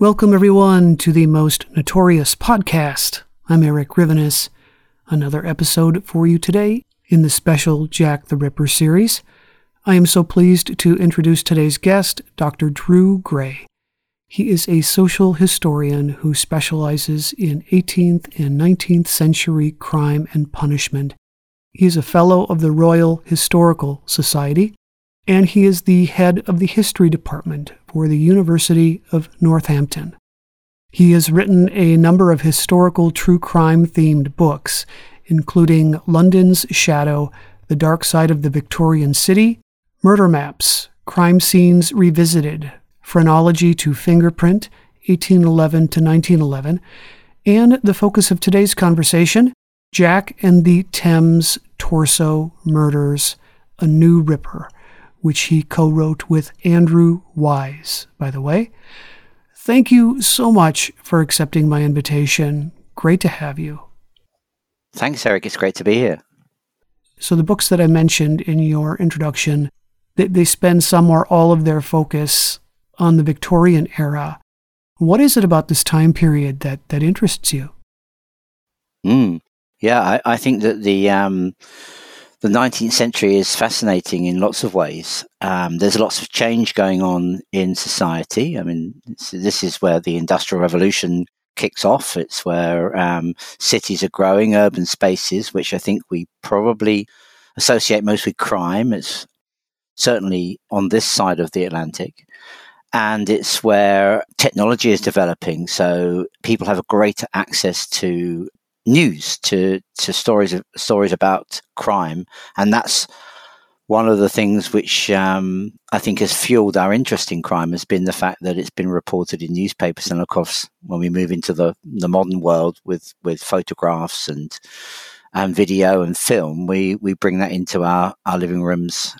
Welcome, everyone, to the most notorious podcast. I'm Eric Rivenes. Another episode for you today in the special Jack the Ripper series. I am so pleased to introduce today's guest, Dr. Drew Gray. He is a social historian who specializes in 18th and 19th century crime and punishment. He is a fellow of the Royal Historical Society and he is the head of the history department for the University of Northampton. He has written a number of historical true crime themed books, including London's Shadow, The Dark Side of the Victorian City, Murder Maps, Crime Scenes Revisited, Phrenology to Fingerprint, 1811 to 1911, and the focus of today's conversation, Jack and the Thames Torso Murders, A New Ripper which he co wrote with Andrew Wise, by the way. Thank you so much for accepting my invitation. Great to have you. Thanks, Eric. It's great to be here. So, the books that I mentioned in your introduction, they, they spend some or all of their focus on the Victorian era. What is it about this time period that, that interests you? Mm, yeah, I, I think that the um, the 19th century is fascinating in lots of ways. Um, there's lots of change going on in society. I mean, this is where the Industrial Revolution kicks off. It's where um, cities are growing, urban spaces, which I think we probably associate most with crime. It's certainly on this side of the Atlantic. And it's where technology is developing. So people have a greater access to news to to stories of, stories about crime, and that's one of the things which um, I think has fueled our interest in crime has been the fact that it's been reported in newspapers, and of course, when we move into the the modern world with with photographs and and video and film, we we bring that into our our living rooms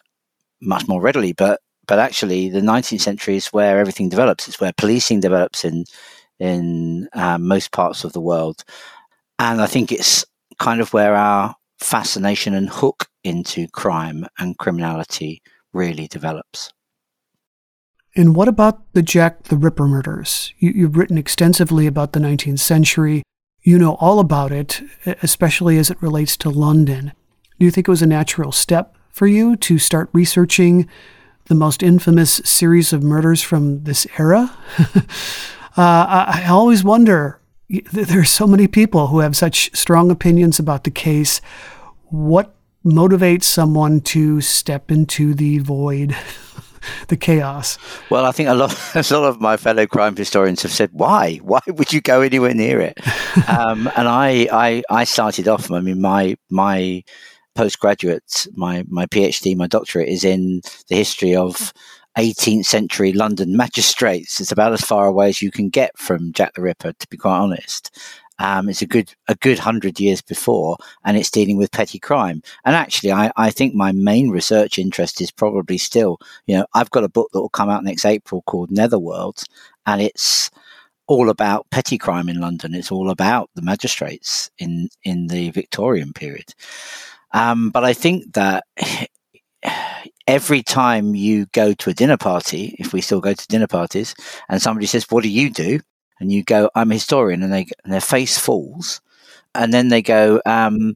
much more readily. But but actually, the 19th century is where everything develops. It's where policing develops in in uh, most parts of the world, and I think it's kind of where our fascination and hook into crime and criminality really develops. And what about the Jack the Ripper murders? You, have written extensively about the 19th century. You know all about it, especially as it relates to London. Do you think it was a natural step for you to start researching the most infamous series of murders from this era? uh, I, I always wonder there are so many people who have such strong opinions about the case. What motivates someone to step into the void, the chaos? Well, I think a lot, a lot of my fellow crime historians have said, "Why? Why would you go anywhere near it?" um, and I, I, I started off. I mean, my my postgraduate, my my PhD, my doctorate is in the history of 18th century London magistrates. It's about as far away as you can get from Jack the Ripper, to be quite honest. Um, it's a good a good hundred years before, and it's dealing with petty crime. And actually, I, I think my main research interest is probably still, you know, I've got a book that will come out next April called Netherworld, and it's all about petty crime in London. It's all about the magistrates in in the Victorian period. Um, but I think that every time you go to a dinner party, if we still go to dinner parties, and somebody says, "What do you do?" and you go, "I'm a historian," and they and their face falls, and then they go, um,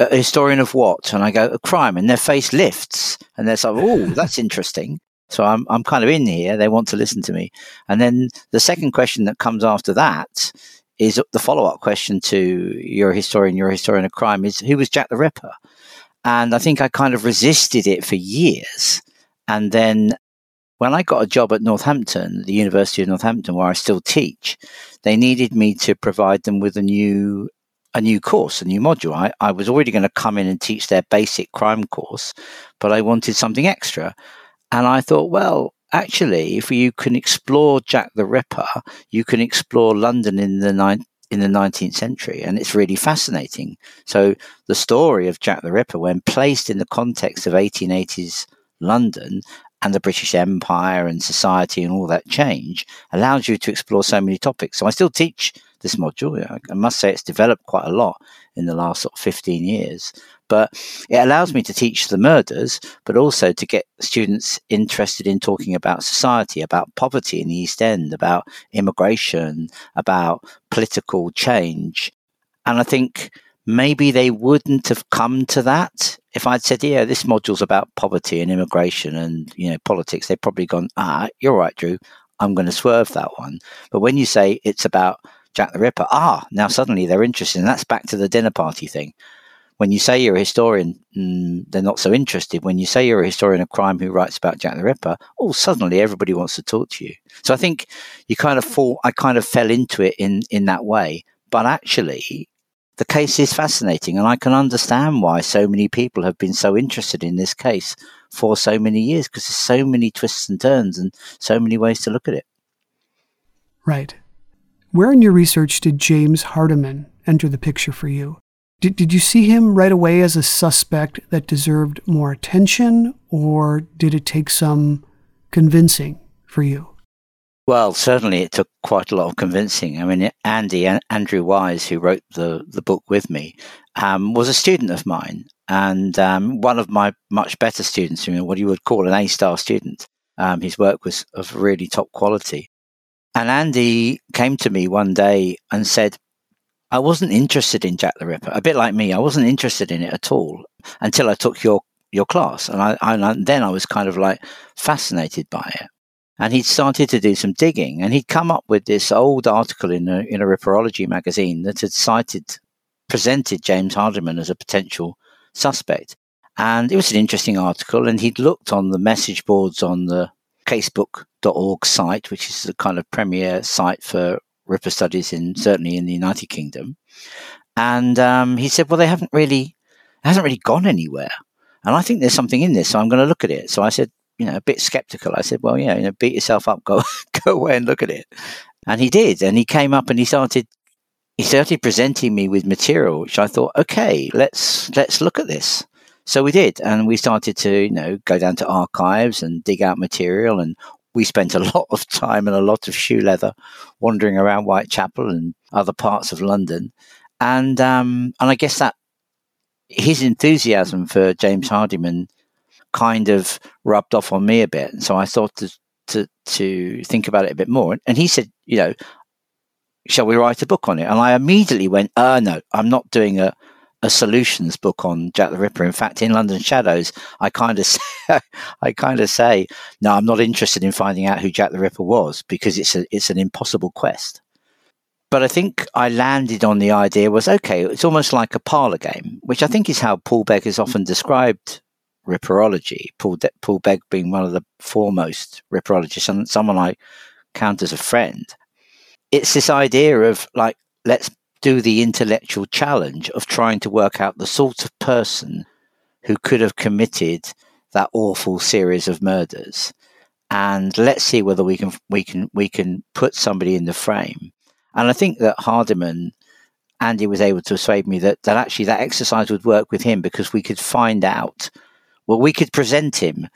"A historian of what?" and I go, "A crime," and their face lifts, and they're like, "Oh, that's interesting." So I'm I'm kind of in here. They want to listen to me, and then the second question that comes after that is the follow up question to "You're a historian. You're a historian of crime." Is who was Jack the Ripper? And I think I kind of resisted it for years. And then when I got a job at Northampton, the University of Northampton, where I still teach, they needed me to provide them with a new a new course, a new module. I, I was already going to come in and teach their basic crime course, but I wanted something extra. And I thought, well, actually, if you can explore Jack the Ripper, you can explore London in the ni- in the 19th century, and it's really fascinating. So, the story of Jack the Ripper, when placed in the context of 1880s London and the British Empire and society and all that change, allows you to explore so many topics. So, I still teach this module. I must say it's developed quite a lot in the last sort of 15 years. But it allows me to teach the murders, but also to get students interested in talking about society, about poverty in the East End, about immigration, about political change. And I think maybe they wouldn't have come to that if I'd said, yeah, this module's about poverty and immigration and, you know, politics. They'd probably gone, ah, you're right, Drew. I'm going to swerve that one. But when you say it's about Jack the Ripper, ah, now suddenly they're interested. And that's back to the dinner party thing when you say you're a historian, mm, they're not so interested. When you say you're a historian of crime who writes about Jack the Ripper, oh, suddenly everybody wants to talk to you. So I think you kind of fall. I kind of fell into it in in that way. But actually, the case is fascinating, and I can understand why so many people have been so interested in this case for so many years because there's so many twists and turns and so many ways to look at it. Right. Where in your research did James Hardiman enter the picture for you? Did, did you see him right away as a suspect that deserved more attention, or did it take some convincing for you? Well, certainly it took quite a lot of convincing. I mean, Andy, Andrew Wise, who wrote the, the book with me, um, was a student of mine and um, one of my much better students, you know, what you would call an A star student. Um, his work was of really top quality. And Andy came to me one day and said, I wasn't interested in Jack the Ripper. A bit like me, I wasn't interested in it at all until I took your your class, and I, then I was kind of like fascinated by it. And he'd started to do some digging, and he'd come up with this old article in a in a Ripperology magazine that had cited presented James Hardiman as a potential suspect. And it was an interesting article, and he'd looked on the message boards on the casebook.org site, which is the kind of premier site for Ripper studies in certainly in the United Kingdom, and um, he said, "Well, they haven't really, hasn't really gone anywhere." And I think there's something in this, so I'm going to look at it. So I said, you know, a bit skeptical. I said, "Well, yeah, you know, beat yourself up, go go away and look at it." And he did, and he came up and he started he started presenting me with material, which I thought, okay, let's let's look at this. So we did, and we started to, you know, go down to archives and dig out material and we spent a lot of time and a lot of shoe leather wandering around Whitechapel and other parts of London. And um, and I guess that his enthusiasm for James Hardiman kind of rubbed off on me a bit. And so I thought to, to, to think about it a bit more. And he said, you know, shall we write a book on it? And I immediately went, uh, no, I'm not doing a, a solutions book on Jack the Ripper. In fact, in London Shadows, I kind of say, I kind of say, no, I'm not interested in finding out who Jack the Ripper was because it's a, it's an impossible quest. But I think I landed on the idea was okay. It's almost like a parlor game, which I think is how Paul Begg has often described Ripperology. Paul De- Paul Begg being one of the foremost Ripperologists and someone I count as a friend. It's this idea of like let's do the intellectual challenge of trying to work out the sort of person who could have committed that awful series of murders and let's see whether we can we can we can put somebody in the frame and i think that hardiman andy was able to persuade me that that actually that exercise would work with him because we could find out well we could present him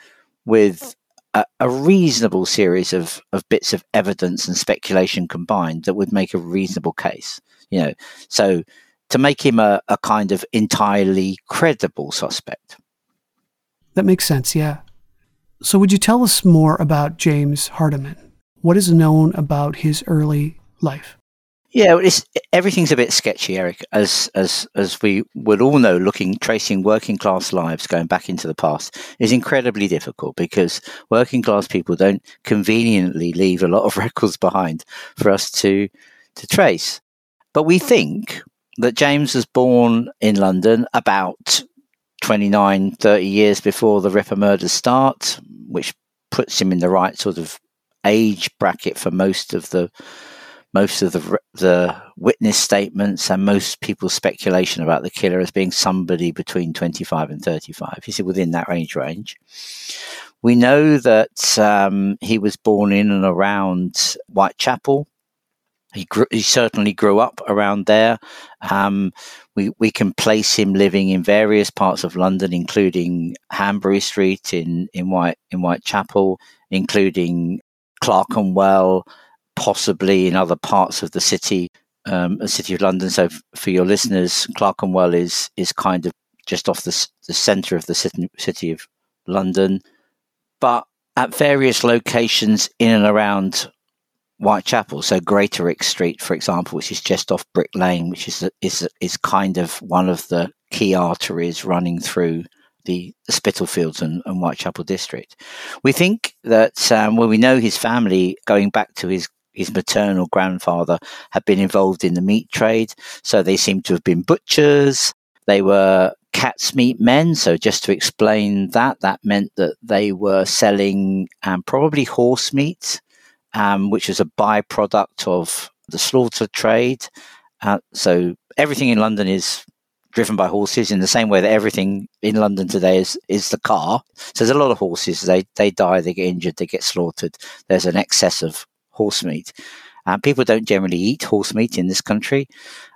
with a, a, reasonable series of, of bits of evidence and speculation combined that would make a reasonable case. You know, so to make him a, a kind of entirely credible suspect. That makes sense, yeah. So, would you tell us more about James Hardiman? What is known about his early life? Yeah, everything's a bit sketchy, Eric, as as as we would all know. Looking, tracing working class lives going back into the past is incredibly difficult because working class people don't conveniently leave a lot of records behind for us to to trace. But we think that James was born in London about 29, 30 years before the Ripper murders start, which puts him in the right sort of age bracket for most of the most of the the witness statements and most people's speculation about the killer as being somebody between 25 and 35. He's within that age range. We know that um, he was born in and around Whitechapel. He, grew, he certainly grew up around there. Um, we, we can place him living in various parts of London, including Hanbury Street in, in White in Whitechapel, including Clerkenwell, possibly in other parts of the city, um, the city of London. So, f- for your listeners, Clerkenwell is is kind of just off the, the centre of the city, city of London, but at various locations in and around Whitechapel. So Greatorex Street, for example, which is just off Brick Lane, which is is is kind of one of the key arteries running through the, the Spitalfields and, and, Whitechapel district. We think that um, well, we know his family going back to his his maternal grandfather had been involved in the meat trade. So they seem to have been butchers. They were cat's meat men. So just to explain that, that meant that they were selling um, probably horse meat, um, which is a byproduct of the slaughter trade. Uh, so everything in London is driven by horses in the same way that everything in London today is, is the car. So there's a lot of horses. They, they die, they get injured, they get slaughtered. There's an excess of horse meat. Uh, people don't generally eat horse meat in this country,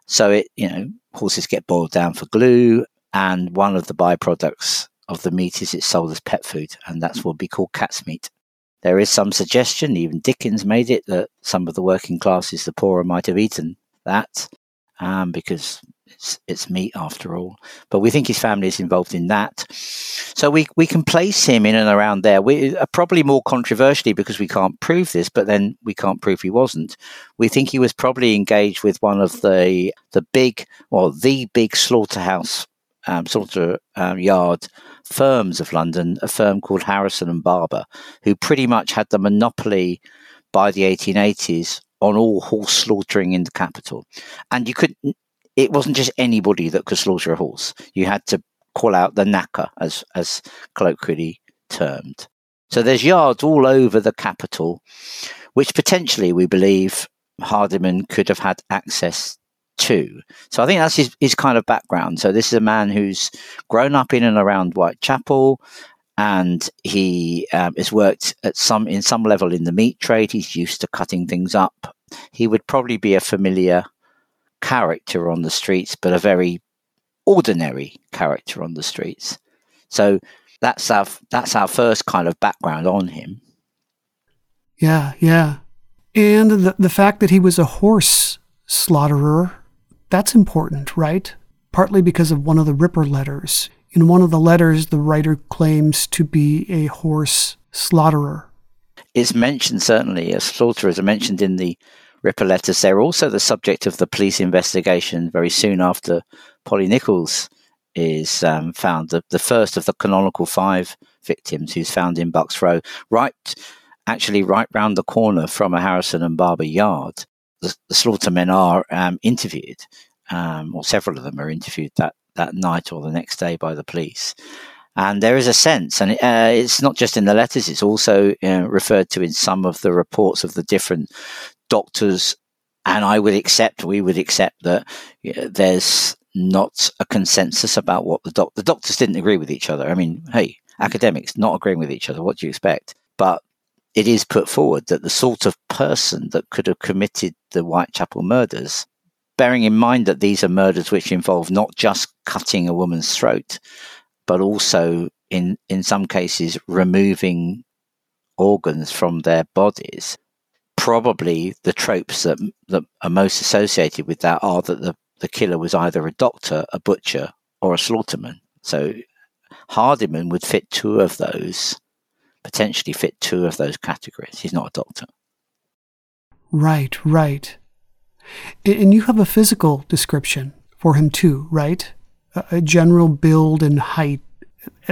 so it you know horses get boiled down for glue, and one of the byproducts of the meat is it's sold as pet food, and that's what we call cat's meat. There is some suggestion, even Dickens made it, that some of the working classes, the poorer, might have eaten that um, because it's, it's meat after all. But we think his family is involved in that. So we, we can place him in and around there. We uh, probably more controversially because we can't prove this, but then we can't prove he wasn't. We think he was probably engaged with one of the the big or the big slaughterhouse um, slaughter um, yard firms of London, a firm called Harrison and Barber, who pretty much had the monopoly by the 1880s on all horse slaughtering in the capital. And you couldn't; it wasn't just anybody that could slaughter a horse. You had to call out the knacker, as as colloquially termed. So there's yards all over the capital, which potentially we believe Hardiman could have had access to. So I think that's his, his kind of background. So this is a man who's grown up in and around Whitechapel, and he um, has worked at some in some level in the meat trade. He's used to cutting things up. He would probably be a familiar character on the streets, but a very ordinary character on the streets. So that's our that's our first kind of background on him. Yeah, yeah. And the the fact that he was a horse slaughterer, that's important, right? Partly because of one of the Ripper letters. In one of the letters, the writer claims to be a horse slaughterer. It's mentioned certainly as slaughterers are mentioned in the Ripper letters. They're also the subject of the police investigation very soon after Polly Nichols is um, found, the, the first of the canonical five victims who's found in Bucks Row, right, actually right round the corner from a Harrison and Barber yard. The, the slaughtermen are um, interviewed, um, or several of them are interviewed that, that night or the next day by the police. And there is a sense, and uh, it's not just in the letters, it's also uh, referred to in some of the reports of the different doctors, and I would accept, we would accept that you know, there's not a consensus about what the doc- the doctors didn't agree with each other. I mean, hey, academics not agreeing with each other, what do you expect? But it is put forward that the sort of person that could have committed the Whitechapel murders, bearing in mind that these are murders which involve not just cutting a woman's throat, but also in in some cases removing organs from their bodies, probably the tropes that, that are most associated with that are that the, the killer was either a doctor, a butcher, or a slaughterman. So Hardiman would fit two of those, potentially fit two of those categories. He's not a doctor. Right, right. And you have a physical description for him too, right? A general build and height.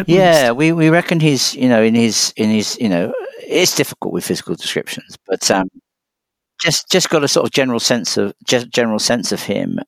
yeah, we, we reckon he's you know in his in his you know it's difficult with physical descriptions, but um, just just got a sort of general sense of general sense of him.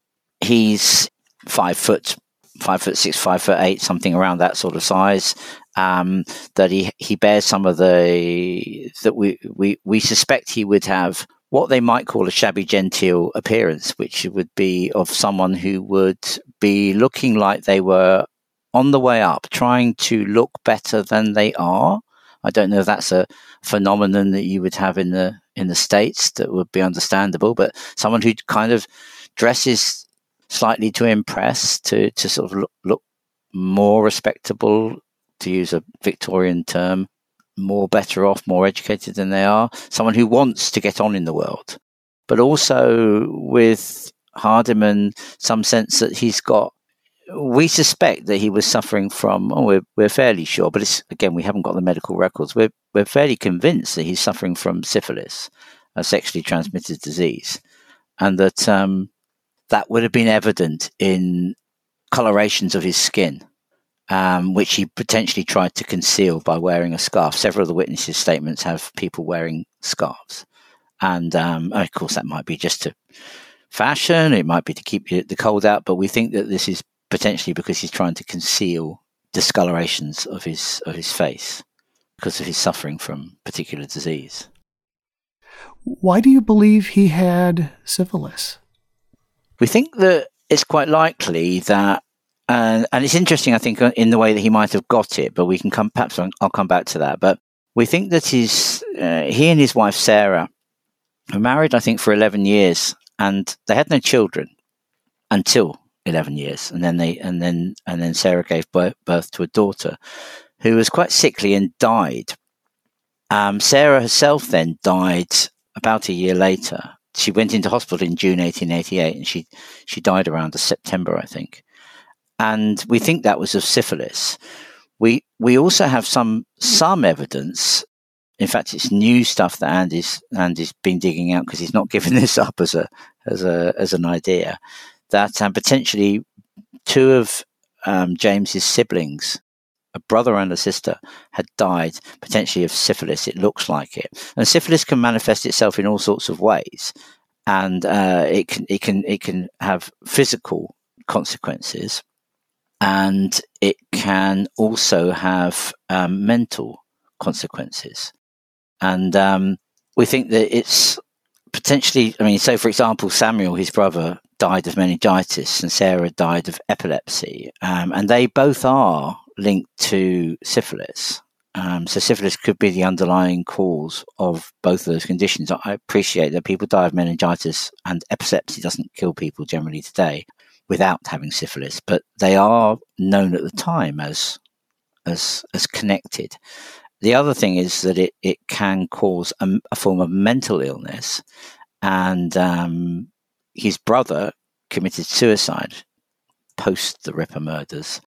He's five foot, five foot six, five foot eight, something around that sort of size. Um, that he he bears some of the that we we we suspect he would have what they might call a shabby genteel appearance, which would be of someone who would be looking like they were on the way up, trying to look better than they are. I don't know if that's a phenomenon that you would have in the in the states that would be understandable, but someone who kind of dresses slightly to impress, to to sort of look, look more respectable, to use a Victorian term, more better off, more educated than they are, someone who wants to get on in the world, but also with Hardiman, some sense that he's got. We suspect that he was suffering from. Oh, we're, we're fairly sure, but it's again we haven't got the medical records. We're we're fairly convinced that he's suffering from syphilis, a sexually transmitted disease, and that um, that would have been evident in colorations of his skin um, which he potentially tried to conceal by wearing a scarf. Several of the witnesses' statements have people wearing scarves. And um, of course, that might be just to fashion, it might be to keep the cold out, but we think that this is potentially because he's trying to conceal discolorations of his, of his face because of his suffering from particular disease. Why do you believe he had syphilis? We think that it's quite likely that and and it's interesting, I think, uh, in the way that he might have got it. But we can come, perhaps I'll come back to that. But we think that his uh, he and his wife Sarah were married, I think, for eleven years, and they had no children until eleven years, and then they and then and then Sarah gave birth to a daughter who was quite sickly and died. Um, Sarah herself then died about a year later. She went into hospital in June 1888, and she she died around September, I think and we think that was of syphilis. We we also have some some evidence. In fact, it's new stuff that Andy's Andy's been digging out because he's not giving this up as a as a as an idea that um, potentially two of um, James's siblings, a brother and a sister, had died potentially of syphilis. It looks like it, and syphilis can manifest itself in all sorts of ways, and uh, it can it can it can have physical consequences and it can also have um, mental consequences. And um, we think that it's potentially, I mean, so for example, Samuel, his brother, died of meningitis and Sarah died of epilepsy. Um, and they both are linked to syphilis. Um, so syphilis could be the underlying cause of both of those conditions. I appreciate that people die of meningitis and epilepsy doesn't kill people generally today without having syphilis, but they are known at the time as as as connected. The other thing is that it, it can cause a, a form of mental illness, and um, his brother committed suicide post the Ripper murders,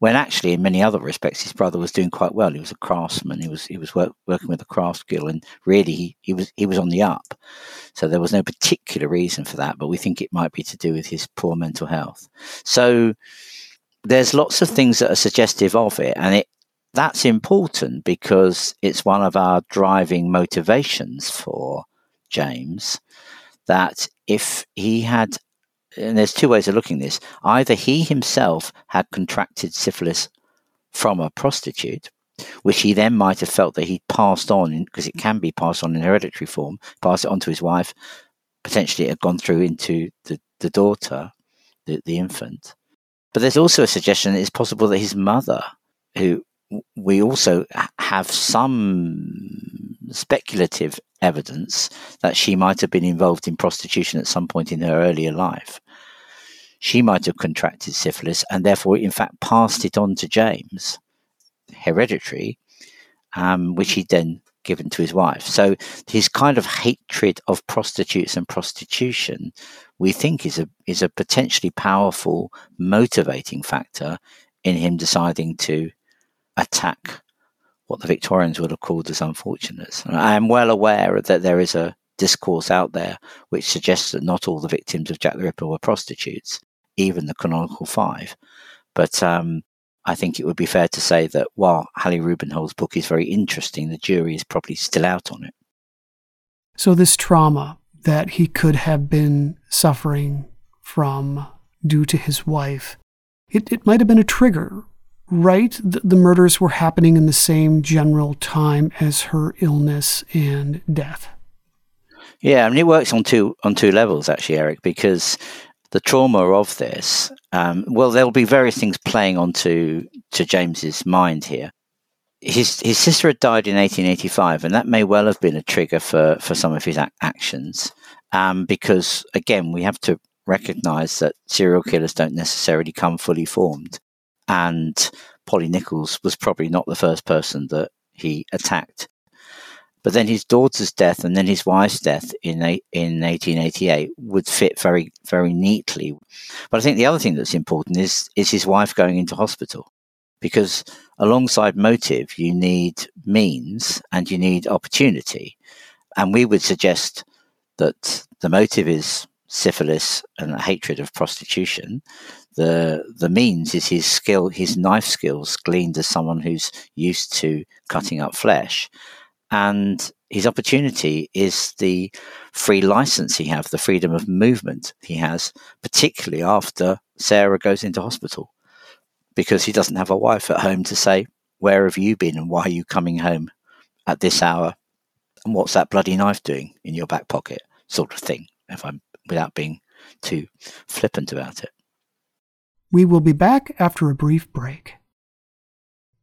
when actually in many other respects his brother was doing quite well. He was a craftsman. He was he was work, working with a craft skill, and really he, he was he was on the up. So there was no particular reason for that, but we think it might be to do with his poor mental health. So there's lots of things that are suggestive of it, and it that's important because it's one of our driving motivations for James that if he had and there's two ways of looking at this. Either he himself had contracted syphilis from a prostitute, which he then might have felt that he'd passed on, because it can be passed on in hereditary form, passed it on to his wife. Potentially, it had gone through into the, the daughter, the, the infant. But there's also a suggestion that it's possible that his mother, who we also have some speculative evidence that she might have been involved in prostitution at some point in her earlier life. She might have contracted syphilis and therefore, in fact, passed it on to James, hereditary, um, which he then given to his wife. So his kind of hatred of prostitutes and prostitution, we think, is a is a potentially powerful motivating factor in him deciding to attack what the Victorians would have called as unfortunates. I am well aware that there is a discourse out there which suggests that not all the victims of Jack the Ripper were prostitutes, even the canonical five. But um, I think it would be fair to say that while Hallie Rubenhold's book is very interesting, the jury is probably still out on it. So, this trauma that he could have been suffering from due to his wife, it, it might have been a trigger, right? The, the murders were happening in the same general time as her illness and death. Yeah, I mean, it works on two on two levels actually, Eric, because the trauma of this, um, well, there'll be various things playing onto to James's mind here. His his sister had died in 1885, and that may well have been a trigger for for some of his ac- actions. Um, because again, we have to recognise that serial killers don't necessarily come fully formed, and Polly Nichols was probably not the first person that he attacked. But then his daughter's death and then his wife's death in in 1888 would fit very very neatly. But I think the other thing that's important is is his wife going into hospital, because alongside motive you need means and you need opportunity, and we would suggest that the motive is syphilis and hatred of prostitution. The the means is his skill, his knife skills gleaned as someone who's used to cutting up flesh and his opportunity is the free license he has, the freedom of movement he has, particularly after Sarah goes into hospital, because he doesn't have a wife at home to say, Where have you been and why are you coming home at this hour? And what's that bloody knife doing in your back pocket? Sort of thing, if I'm without being too flippant about it. We will be back after a brief break.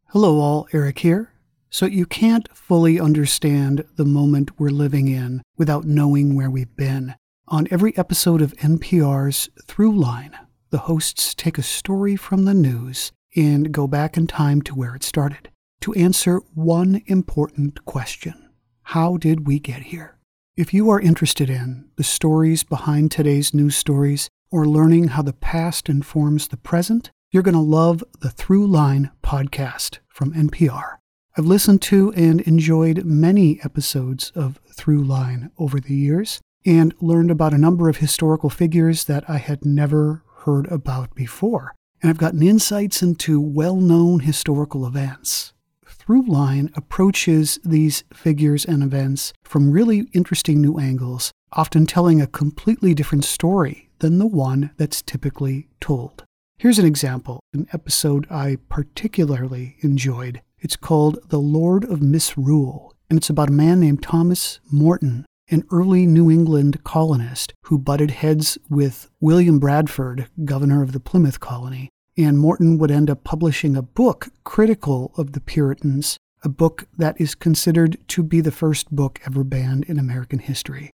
Hello, all. Eric here. So you can't fully understand the moment we're living in without knowing where we've been. On every episode of NPR's Throughline, the hosts take a story from the news and go back in time to where it started to answer one important question How did we get here? If you are interested in the stories behind today's news stories or learning how the past informs the present, you're going to love the Throughline podcast from NPR. I've listened to and enjoyed many episodes of Throughline over the years and learned about a number of historical figures that I had never heard about before. And I've gotten insights into well known historical events. Throughline approaches these figures and events from really interesting new angles, often telling a completely different story than the one that's typically told. Here's an example, an episode I particularly enjoyed it's called The Lord of Misrule, and it's about a man named Thomas Morton, an early New England colonist who butted heads with William Bradford, governor of the Plymouth colony. And Morton would end up publishing a book critical of the Puritans, a book that is considered to be the first book ever banned in American history.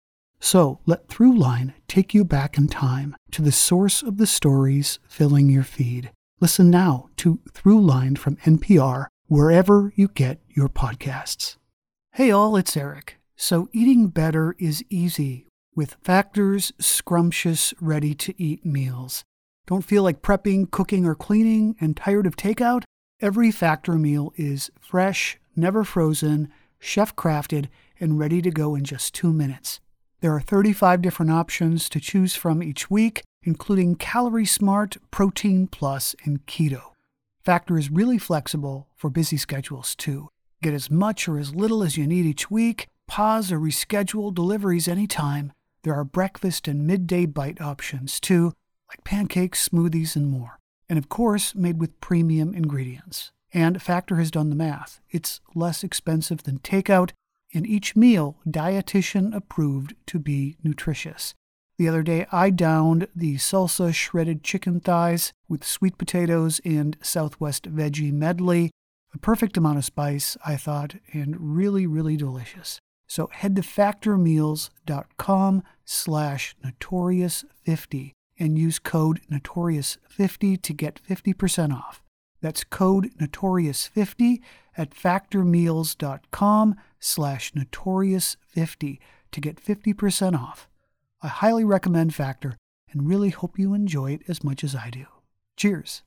So let Throughline take you back in time to the source of the stories filling your feed. Listen now to Throughline from NPR wherever you get your podcasts. Hey, all, it's Eric. So, eating better is easy with Factor's scrumptious, ready to eat meals. Don't feel like prepping, cooking, or cleaning and tired of takeout? Every Factor meal is fresh, never frozen, chef crafted, and ready to go in just two minutes. There are 35 different options to choose from each week, including Calorie Smart, Protein Plus, and Keto. Factor is really flexible for busy schedules too. Get as much or as little as you need each week, pause or reschedule deliveries anytime. There are breakfast and midday bite options too, like pancakes, smoothies, and more. And of course, made with premium ingredients. And Factor has done the math. It's less expensive than takeout, and each meal dietitian approved to be nutritious. The other day, I downed the salsa shredded chicken thighs with sweet potatoes and Southwest veggie medley. A perfect amount of spice, I thought, and really, really delicious. So head to factormeals.com slash notorious50 and use code notorious50 to get 50% off. That's code notorious50 at factormeals.com slash notorious50 to get 50% off. I highly recommend Factor and really hope you enjoy it as much as I do. Cheers.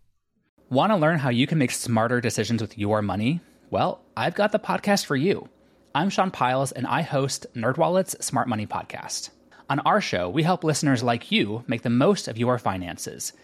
Want to learn how you can make smarter decisions with your money? Well, I've got the podcast for you. I'm Sean Pyles and I host NerdWallet's Smart Money Podcast. On our show, we help listeners like you make the most of your finances –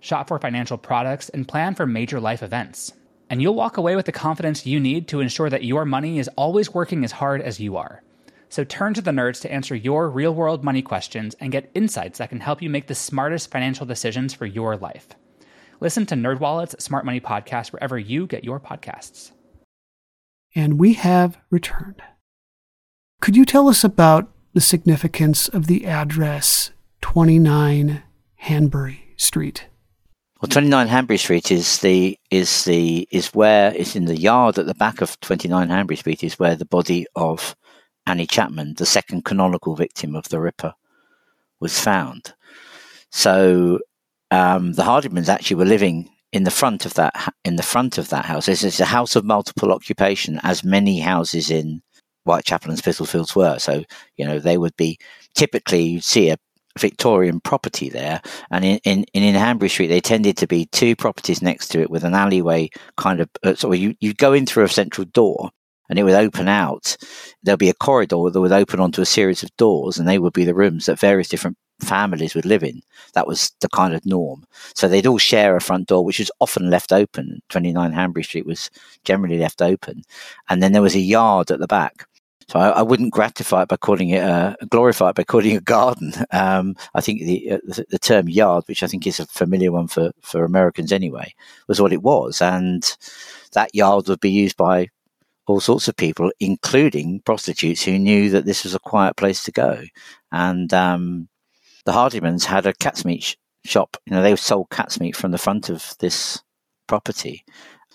shop for financial products, and plan for major life events. And you'll walk away with the confidence you need to ensure that your money is always working as hard as you are. So turn to the nerds to answer your real world money questions and get insights that can help you make the smartest financial decisions for your life. Listen to NerdWallet's Smart Money Podcast wherever you get your podcasts. And we have returned. Could you tell us about the significance of the address 29 Hanbury Street? Well, 29 Hanbury Street is the is the is where it's in the yard at the back of 29 Hanbury Street is where the body of Annie Chapman, the second canonical victim of the Ripper, was found. So um, the Hardimans actually were living in the front of that in the front of that house. It's, it's a house of multiple occupation, as many houses in Whitechapel and Spitalfields were. So you know they would be typically you'd see a Victorian property there, and in, in in Hanbury Street they tended to be two properties next to it with an alleyway kind of. Uh, so you you go in through a central door, and it would open out. There'll be a corridor that would open onto a series of doors, and they would be the rooms that various different families would live in. That was the kind of norm. So they'd all share a front door, which was often left open. 29 Hanbury Street was generally left open. And then there was a yard at the back. So I, I, wouldn't gratify it by calling it a glorify it by calling it a garden. Um, I think the, uh, the, the term yard, which I think is a familiar one for for Americans anyway, was what it was, and that yard would be used by all sorts of people, including prostitutes who knew that this was a quiet place to go. And um, the Hardimans had a cat's meat sh- shop. You know, they sold cat's meat from the front of this property.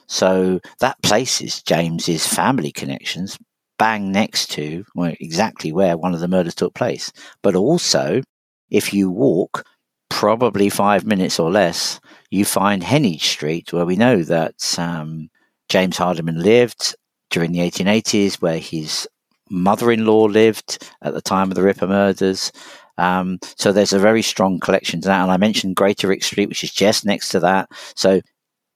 So that places James's family connections bang next to well, exactly where one of the murders took place. But also, if you walk probably five minutes or less, you find Heneage Street, where we know that um, James Hardiman lived during the 1880s, where his mother in law lived at the time of the Ripper murders. Um, so there's a very strong collection to that. And I mentioned Greatorex Street, which is just next to that. So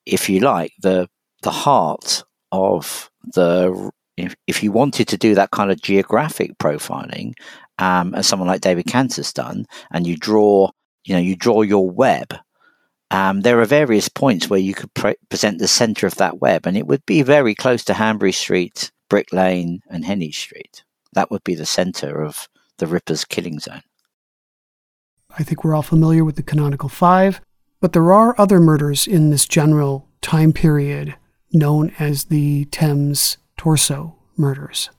if you like, the the heart of the if, if you wanted to do that kind of geographic profiling, um, as someone like David Canter's done, and you draw, you know, you draw your web, um, there are various points where you could pre- present the centre of that web, and it would be very close to Hanbury Street, Brick Lane, and Heneage Street. That would be the centre of the Ripper's killing zone. I think we're all familiar with the canonical five, but there are other murders in this general time period known as the Thames torso murders.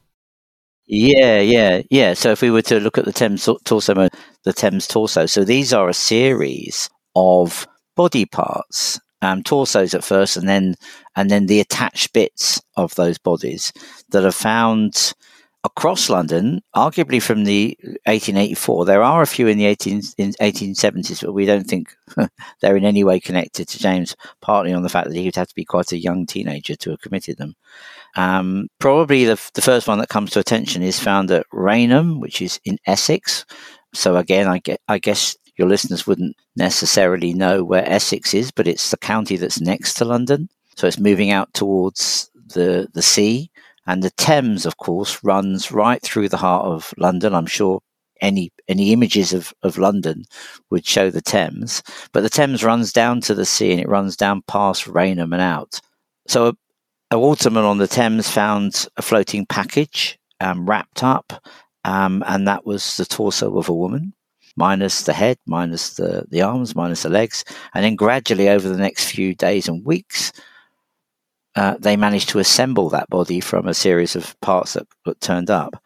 Yeah, yeah, yeah. So if we were to look at the Thames torso, the Thames torso, so these are a series of body parts, um, torsos at first, and then and then the attached bits of those bodies that are found across London, arguably from the 1884. There are a few in the 18, in 1870s, but we don't think they're in any way connected to James, partly on the fact that he would have to be quite a young teenager to have committed them. Um, probably the, the first one that comes to attention is found at Rainham, which is in Essex. So again, I, get, I guess your listeners wouldn't necessarily know where Essex is, but it's the county that's next to London. So it's moving out towards the, the sea. And the Thames, of course, runs right through the heart of London. I'm sure any any images of, of London would show the Thames. But the Thames runs down to the sea and it runs down past Rainham and out. So a waterman on the Thames found a floating package um, wrapped up, um, and that was the torso of a woman, minus the head, minus the, the arms, minus the legs. And then gradually over the next few days and weeks, uh, they managed to assemble that body from a series of parts that, that turned up.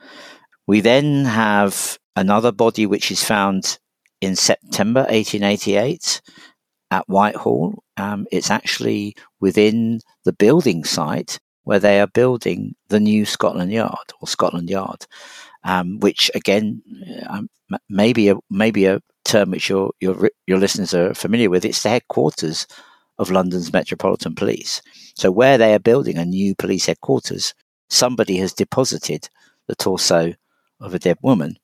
We then have another body which is found in September 1888 at Whitehall. Um, it's actually within the building site where they are building the new Scotland Yard or Scotland Yard, um, which again, um, maybe a maybe a term which your your your listeners are familiar with. It's the headquarters of London's Metropolitan Police. So where they are building a new police headquarters, somebody has deposited the torso of a dead woman.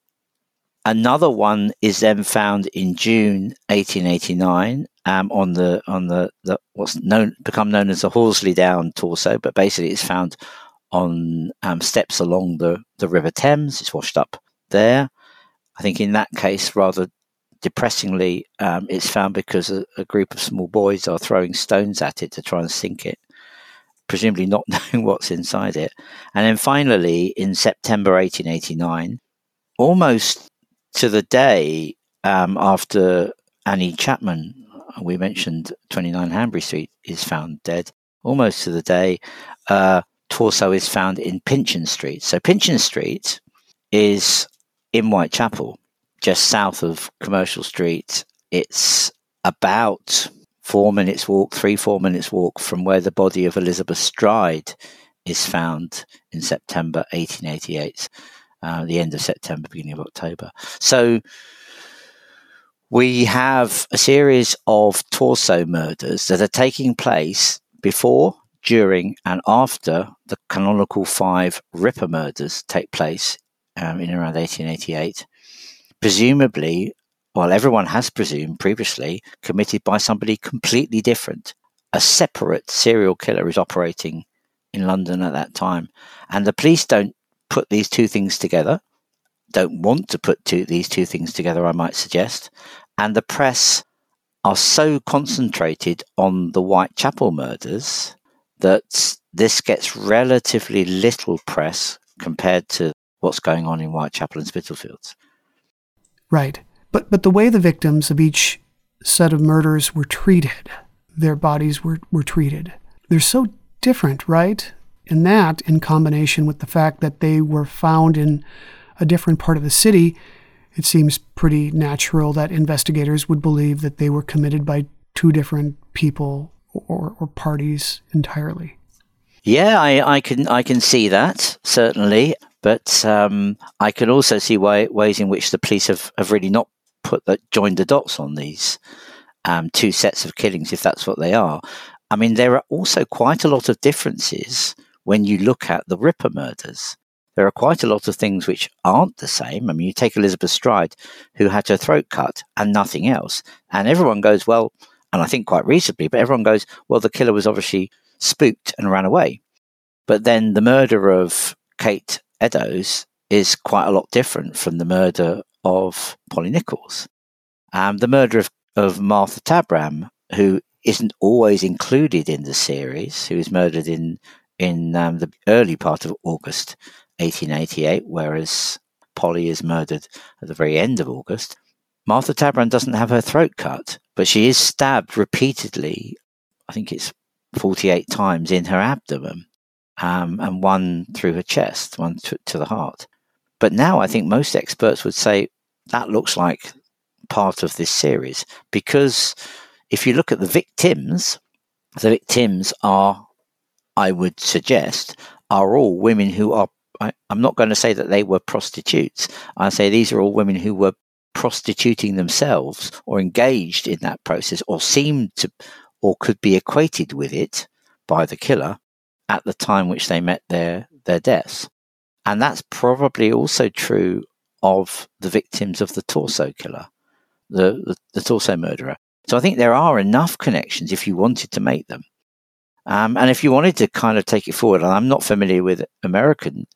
Another one is then found in June 1889 um, on the on the, the what's known become known as the Horsley Down torso, but basically it's found on um, steps along the, the River Thames. It's washed up there. I think in that case, rather depressingly, um, it's found because a, a, group of small boys are throwing stones at it to try and sink it, presumably not knowing what's inside it. And then finally, in September 1889, almost to the day um, after Annie Chapman, we mentioned 29 Hanbury Street, is found dead, almost to the day, uh, torso is found in Pinchin Street. So Pinchin Street is in Whitechapel just south of Commercial Street. It's about four minutes walk, three, four minutes walk from where the body of Elizabeth Stride is found in September 1888, uh, the end of September, beginning of October. So we have a series of torso murders that are taking place before, during, and after the canonical five Ripper murders take place um, in around 1888 presumably, well, everyone has presumed previously, committed by somebody completely different. A separate serial killer is operating in London at that time. And the police don't put these two things together, don't want to put two, these two things together, I might suggest. And the press are so concentrated on the Whitechapel murders that this gets relatively little press compared to what's going on in Whitechapel and Spitalfields. Right. But but the way the victims of each set of murders were treated, their bodies were, were treated, they're so different, right? And that, in combination with the fact that they were found in a different part of the city, it seems pretty natural that investigators would believe that they were committed by two different people or, or parties entirely. Yeah, I, I can I can see that certainly. But um, I can also see why, ways in which the police have, have really not put joined the dots on these um, two sets of killings, if that's what they are. I mean, there are also quite a lot of differences when you look at the Ripper murders. There are quite a lot of things which aren't the same. I mean, you take Elizabeth Stride, who had her throat cut and nothing else, and everyone goes, well, and I think quite reasonably, but everyone goes, well, the killer was obviously spooked and ran away. But then the murder of Kate Eddowes is quite a lot different from the murder of Polly Nichols. Um, the murder of, of Martha Tabram, who isn't always included in the series, who was murdered in in um, the early part of August 1888, whereas Polly is murdered at the very end of August. Martha Tabram doesn't have her throat cut, but she is stabbed repeatedly. I think it's 48 times in her abdomen um, and one through her chest, one to, to the heart. But now I think most experts would say that looks like part of this series because if you look at the victims, the victims are, I would suggest, are all women who are. I, I'm not going to say that they were prostitutes. I say these are all women who were prostituting themselves or engaged in that process or seemed to or could be equated with it by the killer at the time which they met their, their deaths. And that's probably also true of the victims of the torso killer, the, the, the torso murderer. So I think there are enough connections if you wanted to make them. Um, and if you wanted to kind of take it forward, and I'm not familiar with American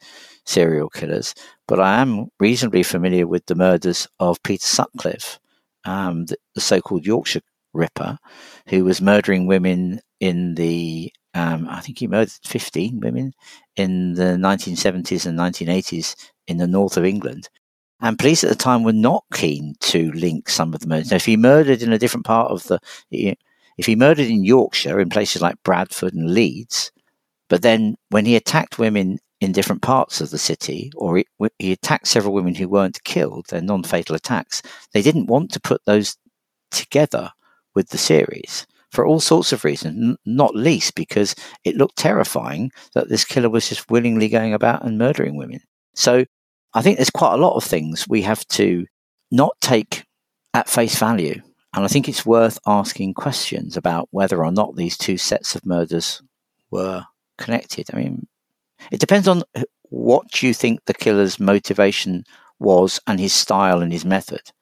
serial killers, but I am reasonably familiar with the murders of Peter Sutcliffe, um, the, the so called Yorkshire Ripper, who was murdering women in the um, I think he murdered 15 women in the 1970s and 1980s in the north of England. And police at the time were not keen to link some of the murders. Now, if he murdered in a different part of the, if he murdered in Yorkshire, in places like Bradford and Leeds, But then when he attacked women in different parts of the city, or he, he attacked several women who weren't killed, they're non fatal attacks, they didn't want to put those together with the series for all sorts of reasons, not least because it looked terrifying that this killer was just willingly going about and murdering women. So I think there's quite a lot of things we have to not take at face value. And I think it's worth asking questions about whether or not these two sets of murders were connected. I mean, it depends on what you think the killer's motivation was and his style and his method.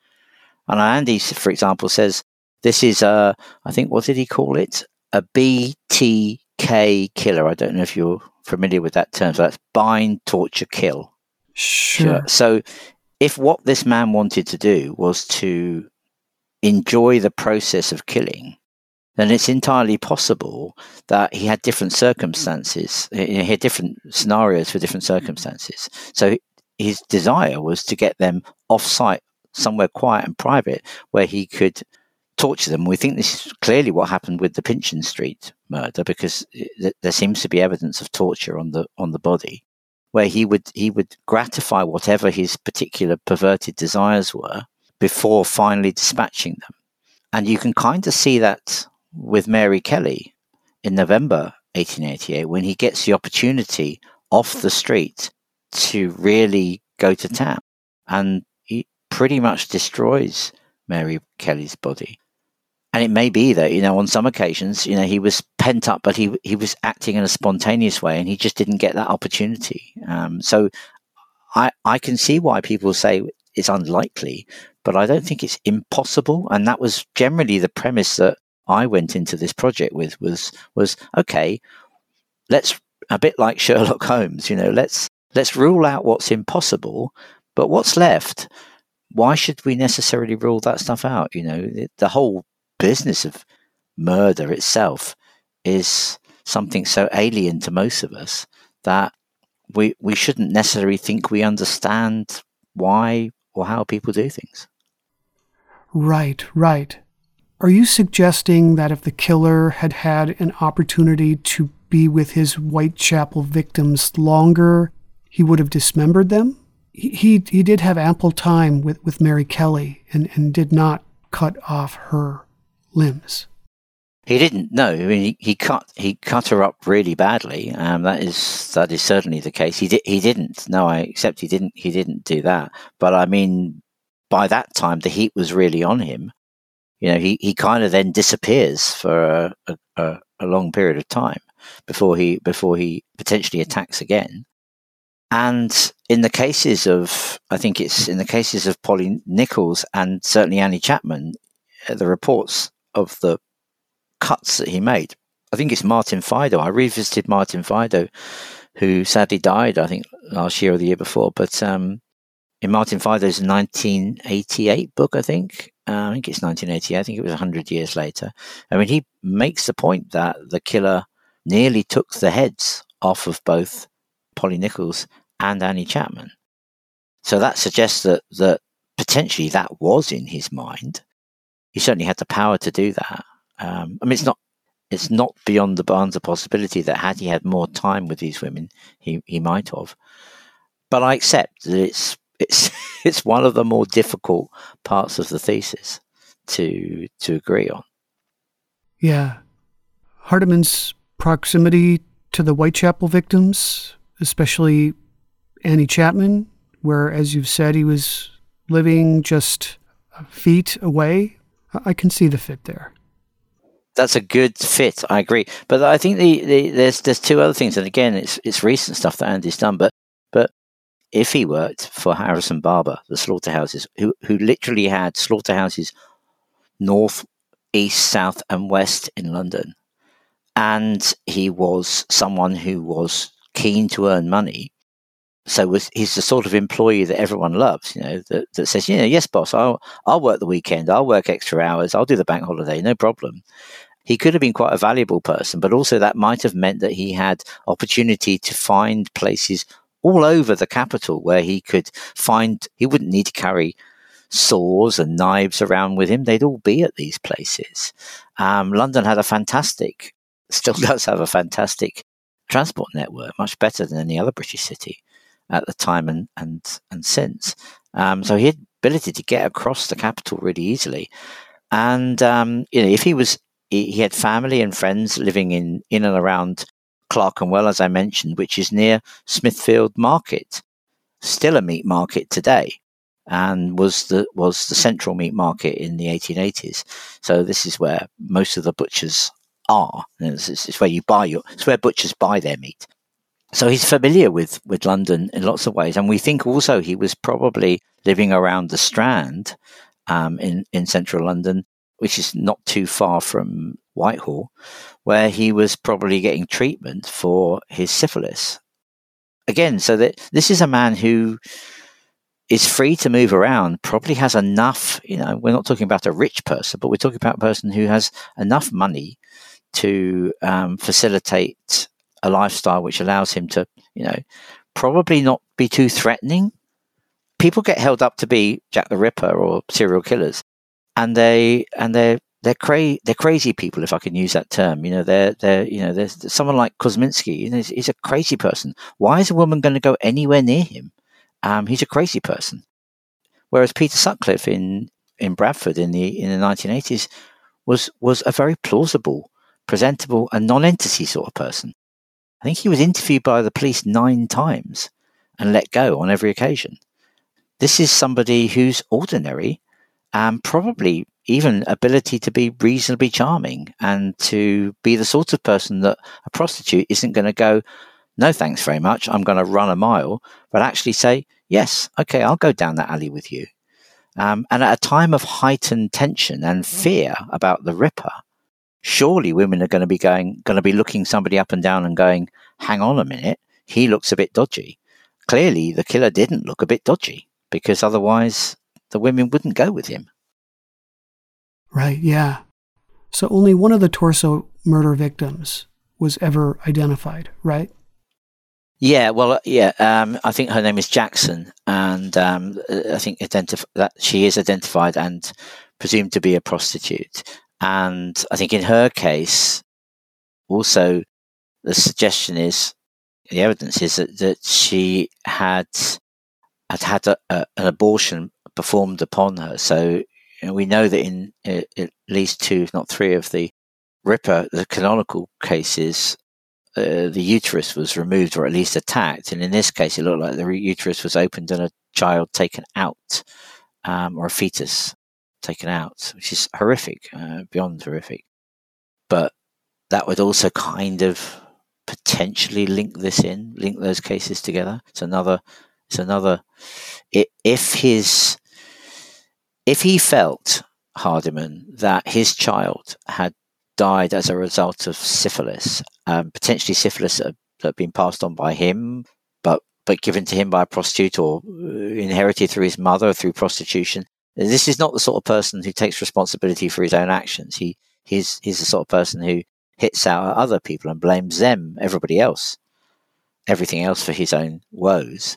And Andy, for example, says this is a, I think, what did he call it? A BTK killer. I don't know if you're familiar with that term. So that's bind, torture, kill. Sure. So if what this man wanted to do was to enjoy the process of killing, then it's entirely possible that he had different circumstances. He had different scenarios for different circumstances. So his desire was to get them off site, somewhere quiet and private, where he could torture them. We think this is clearly what happened with the Pinchin Street murder because it, there seems to be evidence of torture on the on the body, where he would he would gratify whatever his particular perverted desires were before finally dispatching them. And you can kind of see that with Mary Kelly in November 1888 when he gets the opportunity off the street to really go to town. And he pretty much destroys Mary Kelly's body. And it may be that you know on some occasions you know he was pent up but he he was acting in a spontaneous way and he just didn't get that opportunity. Um, so i i can see why people say it's unlikely but i don't think it's impossible. And that was generally the premise that i went into this project with was was okay let's a bit like sherlock holmes you know let's let's rule out what's impossible but what's left? Why should we necessarily rule that stuff out? You know the whole business of murder itself is something so alien to most of us that we we shouldn't necessarily think we understand why or how people do things. Right, right. Are you suggesting that if the killer had had an opportunity to be with his Whitechapel victims longer, he would have dismembered them? He, he, he did have ample time with, with Mary Kelly and, and did not cut off her limbs. He didn't. No, I mean he, he cut he cut her up really badly. Um, that is that is certainly the case. He did he didn't. No, I accept he didn't. He didn't do that. But I mean, by that time the heat was really on him. You know, he, he kind of then disappears for a, a, a long period of time before he before he potentially attacks again. And in the cases of, I think it's in the cases of Polly Nichols and certainly Annie Chapman, uh, the reports of the cuts that he made. I think it's Martin Fido. I revisited Martin Fido, who sadly died, I think, last year or the year before. But um, in Martin Fido's 1988 book, I think, uh, I think it's 1988, I think it was 100 years later. I mean, he makes the point that the killer nearly took the heads off of both Polly Nichols and Annie Chapman. So that suggests that, that potentially that was in his mind he certainly had the power to do that. Um, I mean, it's not it's not beyond the bounds of possibility that had he had more time with these women, he, he might have. But I accept that it's it's it's one of the more difficult parts of the thesis to to agree on. Yeah, Hardiman's proximity to the Whitechapel victims, especially Annie Chapman, where, as you've said, he was living just feet away I can see the fit there. That's a good fit. I agree, but I think the, the there's there's two other things, and again, it's it's recent stuff that Andy's done. But but if he worked for Harrison Barber, the slaughterhouses, who who literally had slaughterhouses north, east, south, and west in London, and he was someone who was keen to earn money, so was, he's the sort of employee that everyone loves, you know, that, that says, you know, yes, boss, I'll, I'll work the weekend, I'll work extra hours, I'll do the bank holiday, no problem. He could have been quite a valuable person, but also that might have meant that he had opportunity to find places all over the capital where he could find, he wouldn't need to carry saws and knives around with him. They'd all be at these places. Um, London had a fantastic, still does have a fantastic transport network, much better than any other British city at the time and and and since. Um, so he had ability to get across the capital really easily, and um, you know if he was he, he, had family and friends living in in and around Clerkenwell, as I mentioned, which is near Smithfield Market, still a meat market today and was the was the central meat market in the 1880s. So this is where most of the butchers are. It's, it's, where you buy your. It's where butchers buy their meat. So he's familiar with with London in lots of ways, and we think also he was probably living around the Strand um, in in central London, which is not too far from Whitehall, where he was probably getting treatment for his syphilis. Again, so that this is a man who is free to move around, probably has enough, you know, we're not talking about a rich person, but we're talking about a person who has enough money to um, facilitate a lifestyle which allows him to, you know, probably not be too threatening. People get held up to be Jack the Ripper or serial killers, and they and they're they're crazy they're crazy people if I can use that term. You know, they're they're you know there's someone like Kosminski. You know, he's, he's a crazy person. Why is a woman going to go anywhere near him? Um, he's a crazy person. Whereas Peter Sutcliffe in, in Bradford in the in the 1980s was was a very plausible, presentable, and non-entity sort of person. I think he was interviewed by the police nine times and let go on every occasion. This is somebody who's ordinary and probably even ability to be reasonably charming and to be the sort of person that a prostitute isn't going to go, no thanks very much, I'm going to run a mile, but actually say, yes, okay, I'll go down that alley with you. Um, and at a time of heightened tension and fear about the Ripper, surely women are going to be going, going to be looking somebody up and down and going, hang on a minute, he looks a bit dodgy. Clearly, the killer didn't look a bit dodgy because otherwise the women wouldn't go with him. Right, yeah. So only one of the torso murder victims was ever identified, right? Yeah, well, uh, yeah. Um, I think her name is Jackson, and um, I think identif- that she is identified and presumed to be a prostitute. And I think in her case, also, the suggestion is the evidence is that, that she had had had a, a, an abortion performed upon her. So we know that in uh, at least two, if not three, of the Ripper, the canonical cases, uh, the uterus was removed or at least attacked. And in this case, it looked like the uterus was opened and a child taken out, um, or a fetus taken out, which is horrific, uh, beyond horrific. But that would also kind of potentially link this in, link those cases together. It's another, it's another. If his, if he felt Hardiman that his child had died as a result of syphilis, um, potentially syphilis that, had been passed on by him, but but given to him by a prostitute or uh, inherited through his mother through prostitution. This is not the sort of person who takes responsibility for his own actions. He he's he's the sort of person who hits out at other people and blames them, everybody else, everything else for his own woes.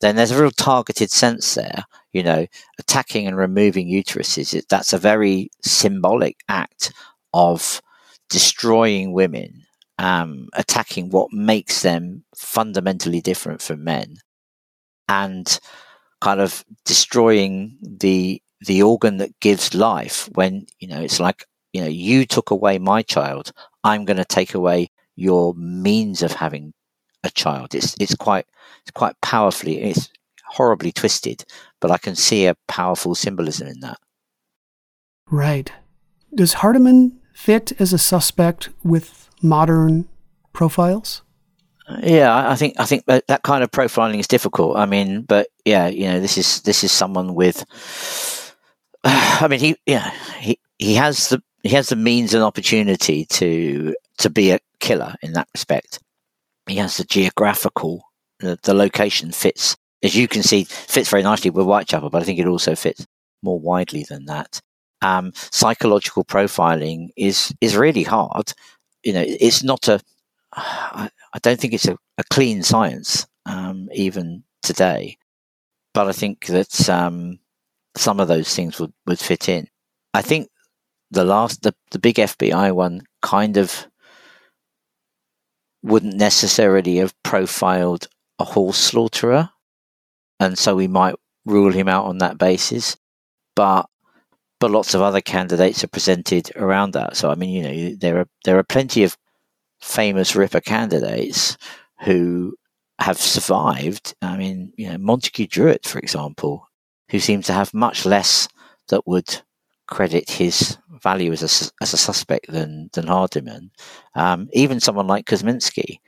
Then there's a real targeted sense there, you know, attacking and removing uteruses. That's a very symbolic act of destroying women, um, attacking what makes them fundamentally different from men, and kind of destroying the the organ that gives life. When you know it's like you know you took away my child, I'm going to take away your means of having a child. It's it's quite it's quite powerfully it's horribly twisted, but I can see a powerful symbolism in that. Right. Does Hardiman fit as a suspect with modern profiles? Yeah, I think I think that, that kind of profiling is difficult. I mean, but yeah, you know, this is this is someone with. I mean, he yeah he he has the he has the means and opportunity to to be a killer in that respect. He has the geographical the, the location fits as you can see fits very nicely with Whitechapel, but I think it also fits more widely than that um, psychological profiling is is really hard. You know, it's not a. I, I don't think it's a, a clean science um, even today, but I think that um, some of those things would, would fit in. I think the last the, the big FBI one kind of wouldn't necessarily have profiled a horse slaughterer, and so we might rule him out on that basis. But but lots of other candidates are presented around that. So I mean, you know, there are there are plenty of famous Ripper candidates who have survived. I mean, you know, Montague Druitt, for example, who seems to have much less that would credit his value as a, as a suspect than than Hardiman. Um, even someone like Kosminski,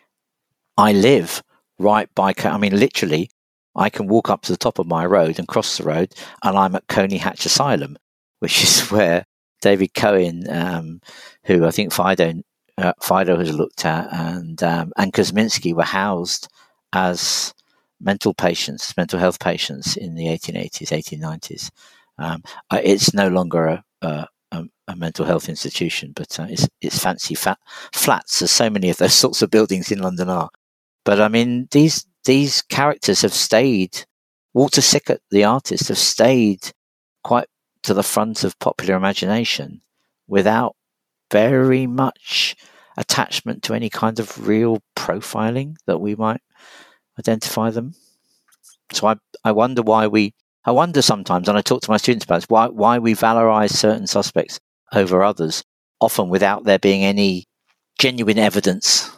I live right by. I mean, literally, I can walk up to the top of my road and cross the road, and I'm at Colney Hatch Asylum, which is where David Cohen, um, who I think Fido uh, Fido has looked at, and um, and Kosminski were housed as mental patients, mental health patients in the 1880s, 1890s. Um, it's no longer a, a, a, mental health institution, but uh, it's, it's fancy fat, flats, as so many of those sorts of buildings in London are. But I mean, these these characters have stayed. Walter Sickert, the artist, have stayed quite to the front of popular imagination without very much attachment to any kind of real profiling that we might identify them. So I, I wonder why we, I wonder sometimes, and I talk to my students about this, why, why we valorize certain suspects over others, often without there being any genuine evidence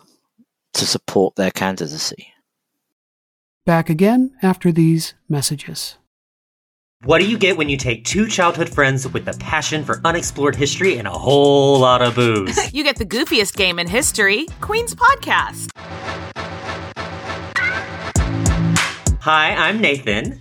to support their candidacy. Back again after these messages. What do you get when you take two childhood friends with a passion for unexplored history and a whole lot of booze? you get the goofiest game in history, Queen's Podcast. Hi, I'm Nathan.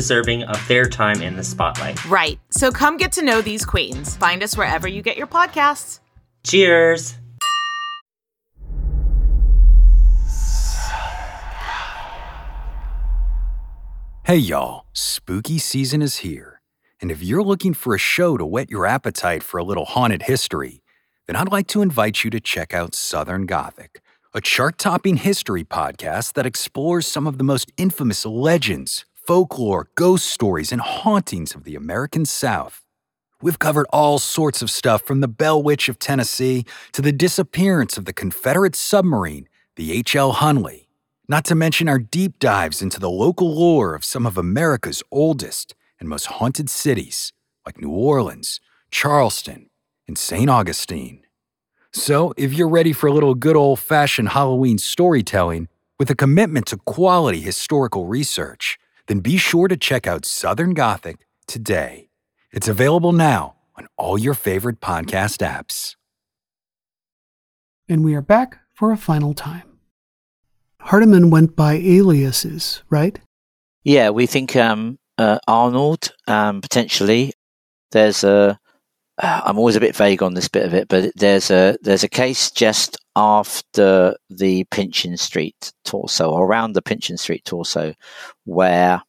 deserving of their time in the spotlight. Right. So come get to know these queens. Find us wherever you get your podcasts. Cheers. Hey, y'all. Spooky season is here. And if you're looking for a show to whet your appetite for a little haunted history, then I'd like to invite you to check out Southern Gothic, a chart topping history podcast that explores some of the most infamous legends folklore, ghost stories, and hauntings of the American South. We've covered all sorts of stuff from the Bell Witch of Tennessee to the disappearance of the Confederate submarine, the H.L. Hunley, not to mention our deep dives into the local lore of some of America's oldest and most haunted cities, like New Orleans, Charleston, and St. Augustine. So, if you're ready for a little good old fashioned Halloween storytelling with a commitment to quality historical research, then be sure to check out Southern Gothic today. It's available now on all your favorite podcast apps. And we are back for a final time. Hardiman went by aliases, right? Yeah, we think um, uh, Arnold um, potentially. There's a. am always a bit vague on this bit of it, but there's a there's a case just after the Pinchin Street torso, or around the Pinchin Street torso, where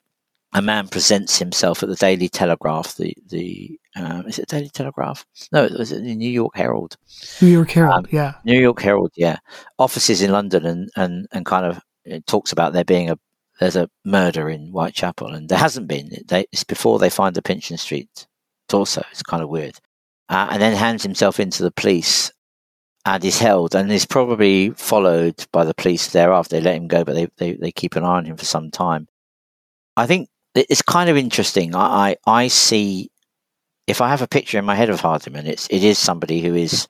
a man presents himself at the Daily Telegraph. The the um, is it Daily Telegraph? No, it was the New York Herald. New York Herald, um, yeah. New York Herald, yeah. Offices in London, and and and kind of it talks about there being a there's a murder in Whitechapel, and there hasn't been. They, it's before they find the Pinchin Street torso. It's kind of weird, uh, and then hands himself into the police and is held and is probably followed by the police thereafter. They let him go, but they, they, they keep an eye on him for some time. I think it's kind of interesting. I, I, I see if I have a picture in my head of Hardiman, it's it is somebody who is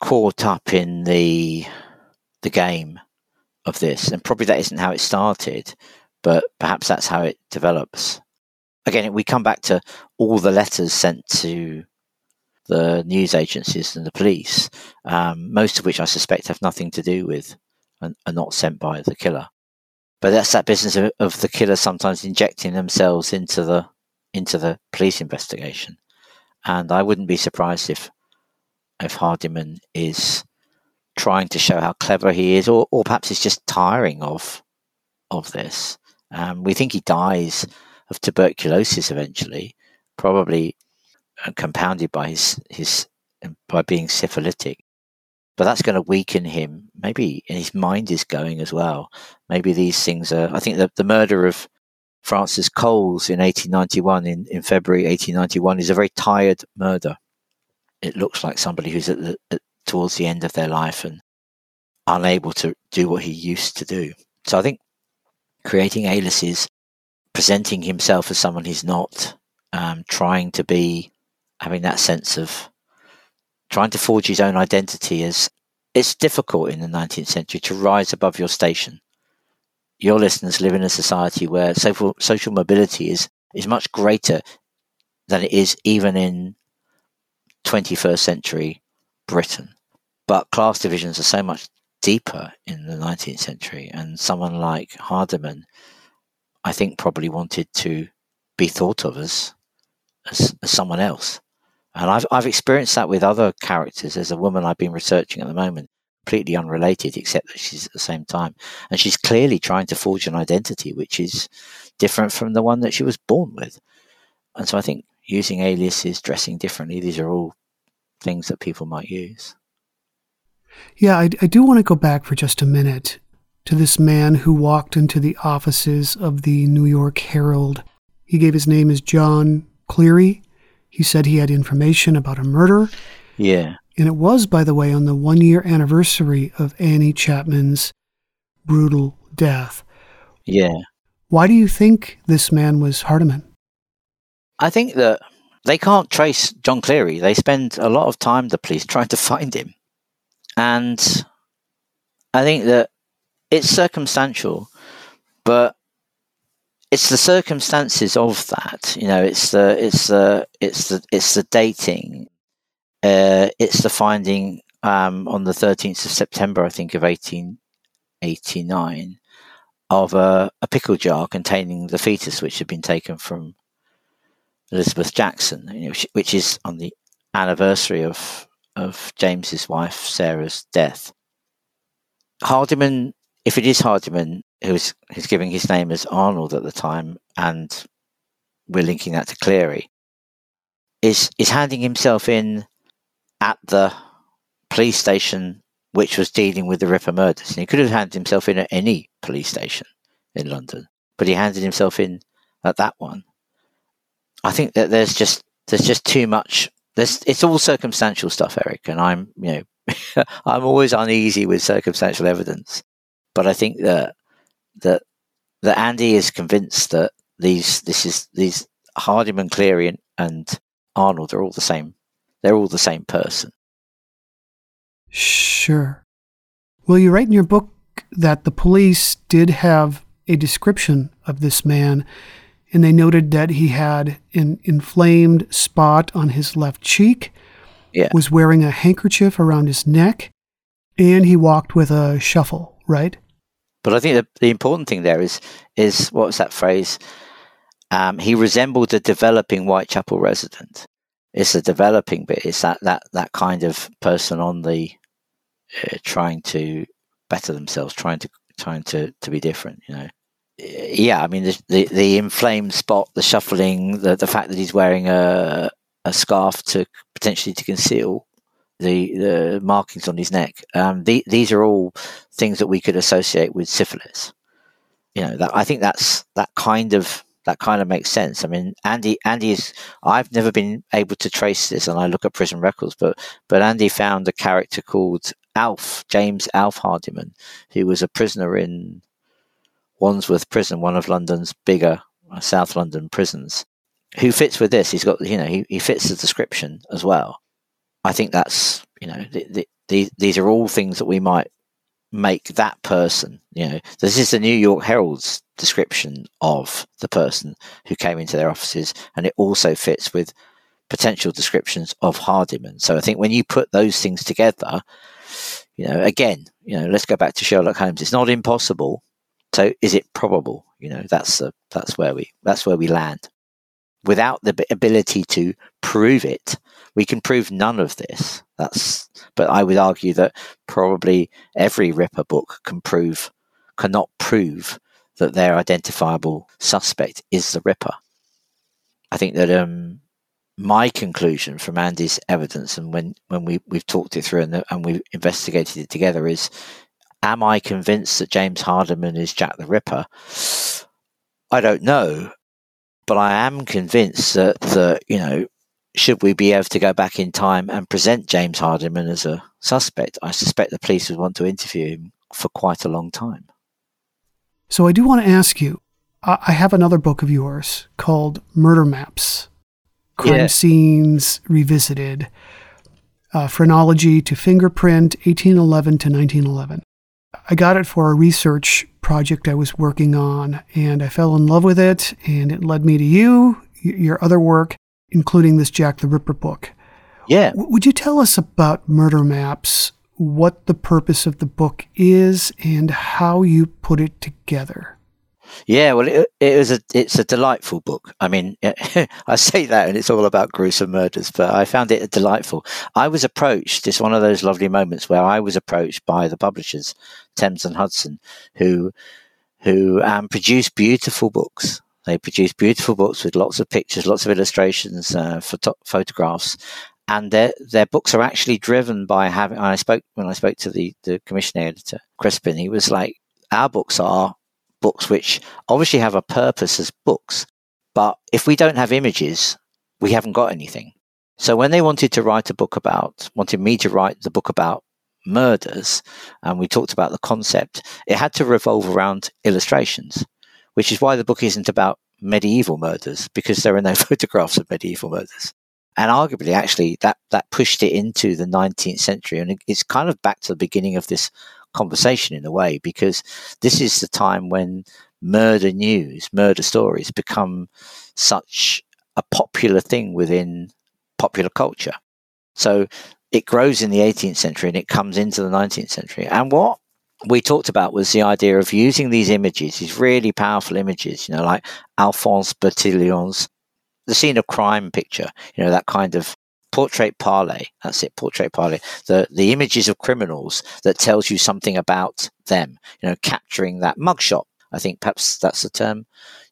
caught up in the the game of this, and probably that isn't how it started, but perhaps that's how it develops. Again, we come back to all the letters sent to the news agencies and the police, um, most of which I suspect have nothing to do with and are not sent by the killer. But that's that business of, of the killer sometimes injecting themselves into the into the police investigation. And I wouldn't be surprised if if Hardiman is trying to show how clever he is, or, or perhaps he's just tiring of of this. Um, we think he dies of tuberculosis eventually, probably compounded by his his by being syphilitic. But that's going to weaken him. Maybe his mind is going as well. Maybe these things are. I think the the murder of Frances Coles in 1891, in, in February 1891, is a very tired murder. It looks like somebody who's at the, at, towards the end of their life and unable to do what he used to do. So I think creating aliases, presenting himself as someone he's not, um, trying to be, having that sense of trying to forge his own identity is it's difficult in the 19th century to rise above your station your listeners live in a society where social social mobility is is much greater than it is even in 21st century Britain. But class divisions are so much deeper in the 19th century, and someone like Hardiman, I think, probably wanted to be thought of as as, as someone else. And I've I've experienced that with other characters. There's a woman I've been researching at the moment completely unrelated, except that she's at the same time. And she's clearly trying to forge an identity which is different from the one that she was born with. And so I think using aliases, dressing differently, these are all things that people might use. Yeah, I, I do want to go back for just a minute to this man who walked into the offices of the New York Herald. He gave his name as John Cleary. He said he had information about a murder. Yeah. And it was, by the way, on the one year anniversary of Annie Chapman's brutal death. Yeah. Why do you think this man was Hardiman? I think that they can't trace John Cleary. They spend a lot of time, the police, trying to find him. And I think that it's circumstantial, but it's the circumstances of that. You know, it's the it's the it's the it's the dating, uh, it's the finding um, on the 13th of September, I think, of 1889, of a, a, pickle jar containing the fetus which had been taken from Elizabeth Jackson, you know, which is on the anniversary of of James's wife Sarah's death. Hardiman, if it is Hardiman, who's who's giving his name as Arnold at the time, and we're linking that to Cleary, is is handing himself in at the police station which was dealing with the Ripper murders. And he could have handed himself in at any police station in London, but he handed himself in at that one. I think that there's just there's just too much. There's it's all circumstantial stuff, Eric, and I'm you know I'm always uneasy with circumstantial evidence, but I think that that that Andy is convinced that these this is these Hardiman, Cleary, and, and Arnold are all the same they're all the same person. Sure. Well, you write in your book that the police did have a description of this man, and they noted that he had an inflamed spot on his left cheek, yeah. was wearing a handkerchief around his neck, and he walked with a shuffle, right? But I think the, the important thing there is is what was that phrase? Um, he resembled a developing Whitechapel resident it's the developing bit. It's that that that kind of person on the uh, trying to better themselves, trying to trying to to be different. You know. Yeah, I mean the, the, the inflamed spot, the shuffling, the the fact that he's wearing a a scarf to potentially to conceal the the markings on his neck. Um, the, these are all things that we could associate with syphilis. You know, that I think that's that kind of that kind of makes sense. I mean, Andy, Andy is. I've never been able to trace this, and I look at prison records, but but Andy found a character called Alf James Alf Hardiman, who was a prisoner in Wandsworth Prison, one of London's bigger uh, South London prisons, who fits with this. He's got, you know, he, he fits the description as well. I think that's, you know, the, the, the, these are all things that we might make that person, you know, this is the New York Herald's description of the person who came into their offices, and it also fits with potential descriptions of Hardiman. So I think when you put those things together, you know, again, you know, let's go back to Sherlock Holmes. It's not impossible. So is it probable? You know, that's the, that's where we that's where we land. Without the ability to prove it. We can prove none of this. That's, but I would argue that probably every Ripper book can prove, cannot prove that their identifiable suspect is the Ripper. I think that um, my conclusion from Andy's evidence and when, when we, we've talked it through and, the, and we've investigated it together is am I convinced that James Hardiman is Jack the Ripper? I don't know. But I am convinced that, that, you know, should we be able to go back in time and present James Hardiman as a suspect, I suspect the police would want to interview him for quite a long time. So I do want to ask you I have another book of yours called Murder Maps Crime yeah. Scenes Revisited, uh, Phrenology to Fingerprint, 1811 to 1911. I got it for a research project I was working on, and I fell in love with it, and it led me to you, your other work, including this Jack the Ripper book. Yeah. W- would you tell us about Murder Maps, what the purpose of the book is, and how you put it together? Yeah, well, it, it was a it's a delightful book. I mean, I say that, and it's all about gruesome murders, but I found it delightful. I was approached. It's one of those lovely moments where I was approached by the publishers, Thames and Hudson, who who um, produce beautiful books. They produce beautiful books with lots of pictures, lots of illustrations, uh, photo- photographs, and their their books are actually driven by having. I spoke when I spoke to the the commissioning editor Crispin. He was like, "Our books are books which obviously have a purpose as books, but if we don't have images, we haven't got anything. So when they wanted to write a book about, wanted me to write the book about murders, and we talked about the concept, it had to revolve around illustrations, which is why the book isn't about medieval murders because there are no photographs of medieval murders. And arguably, actually, that, that pushed it into the 19th century. And it's kind of back to the beginning of this conversation in a way, because this is the time when murder news, murder stories become such a popular thing within popular culture. So it grows in the 18th century and it comes into the 19th century. And what we talked about was the idea of using these images, these really powerful images, you know, like Alphonse Bertillon's the scene of crime picture, you know, that kind of portrait parlé. That's it, portrait parlé. The the images of criminals that tells you something about them. You know, capturing that mugshot. I think perhaps that's the term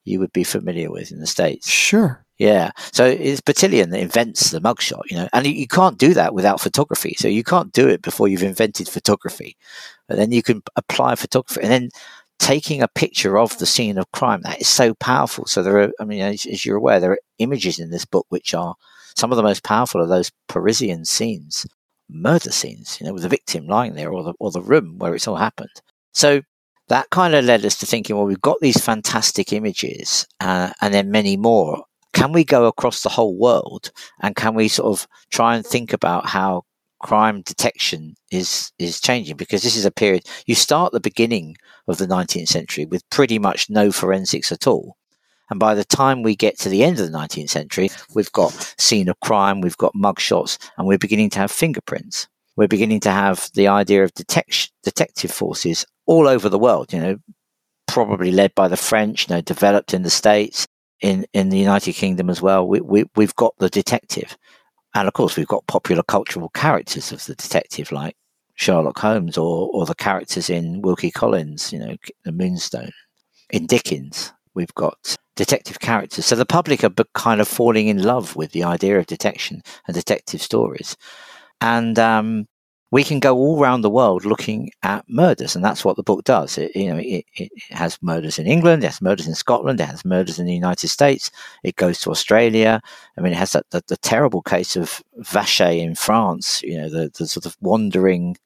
you would be familiar with in the states. Sure. Yeah. So it's Bertillon that invents the mugshot, you know, and you can't do that without photography. So you can't do it before you've invented photography. But then you can apply photography and then taking a picture of the scene of crime. That is so powerful. So there are, I mean, as, as you're aware, there are images in this book which are some of the most powerful are those Parisian scenes, murder scenes, you know, with the victim lying there or the, or the room where it's all happened. So that kind of led us to thinking, well, we've got these fantastic images uh, and then many more. Can we go across the whole world and can we sort of try and think about how crime detection is is changing because this is a period you start the beginning of the 19th century with pretty much no forensics at all and by the time we get to the end of the 19th century, we've got scene of crime, we've got mugshots, and we're beginning to have fingerprints. We're beginning to have the idea of detection, detective forces all over the world, you know, probably led by the French, you know, developed in the States, in, in the United Kingdom as well. We, we, we've got the detective. And of course, we've got popular cultural characters of the detective, like Sherlock Holmes or, or the characters in Wilkie Collins, you know, the Moonstone. In Dickens, we've got detective characters. So the public are kind of falling in love with the idea of detection and detective stories. And um, we can go all around the world looking at murders, and that's what the book does. It, you know, it, it, has murders in England, it has murders in Scotland, it has murders in the United States. It goes to Australia. I mean, it has that, the, the terrible case of Vacher in France. You know, the, the sort of wandering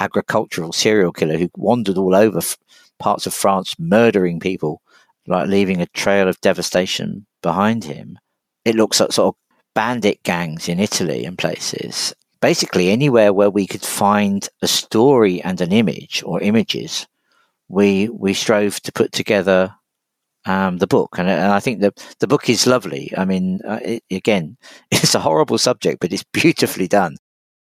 agricultural serial killer who wandered all over f- parts of France, murdering people like leaving a trail of devastation behind him. It looks at sort of bandit gangs in Italy and places. Basically, anywhere where we could find a story and an image or images, we we strove to put together um, the book, and, and, I think the the book is lovely. I mean, uh, it, again, it's a horrible subject, but it's beautifully done.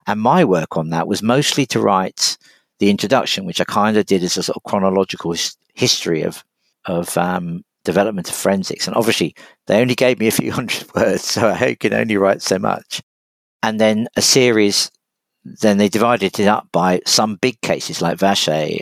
And my work on that was mostly to write the introduction, which I kind of did as a sort of chronological his- history of of um, development of forensics. And obviously, they only gave me a few hundred words, so I can only write so much. And then a series, then they divided it up by some big cases like Vacher,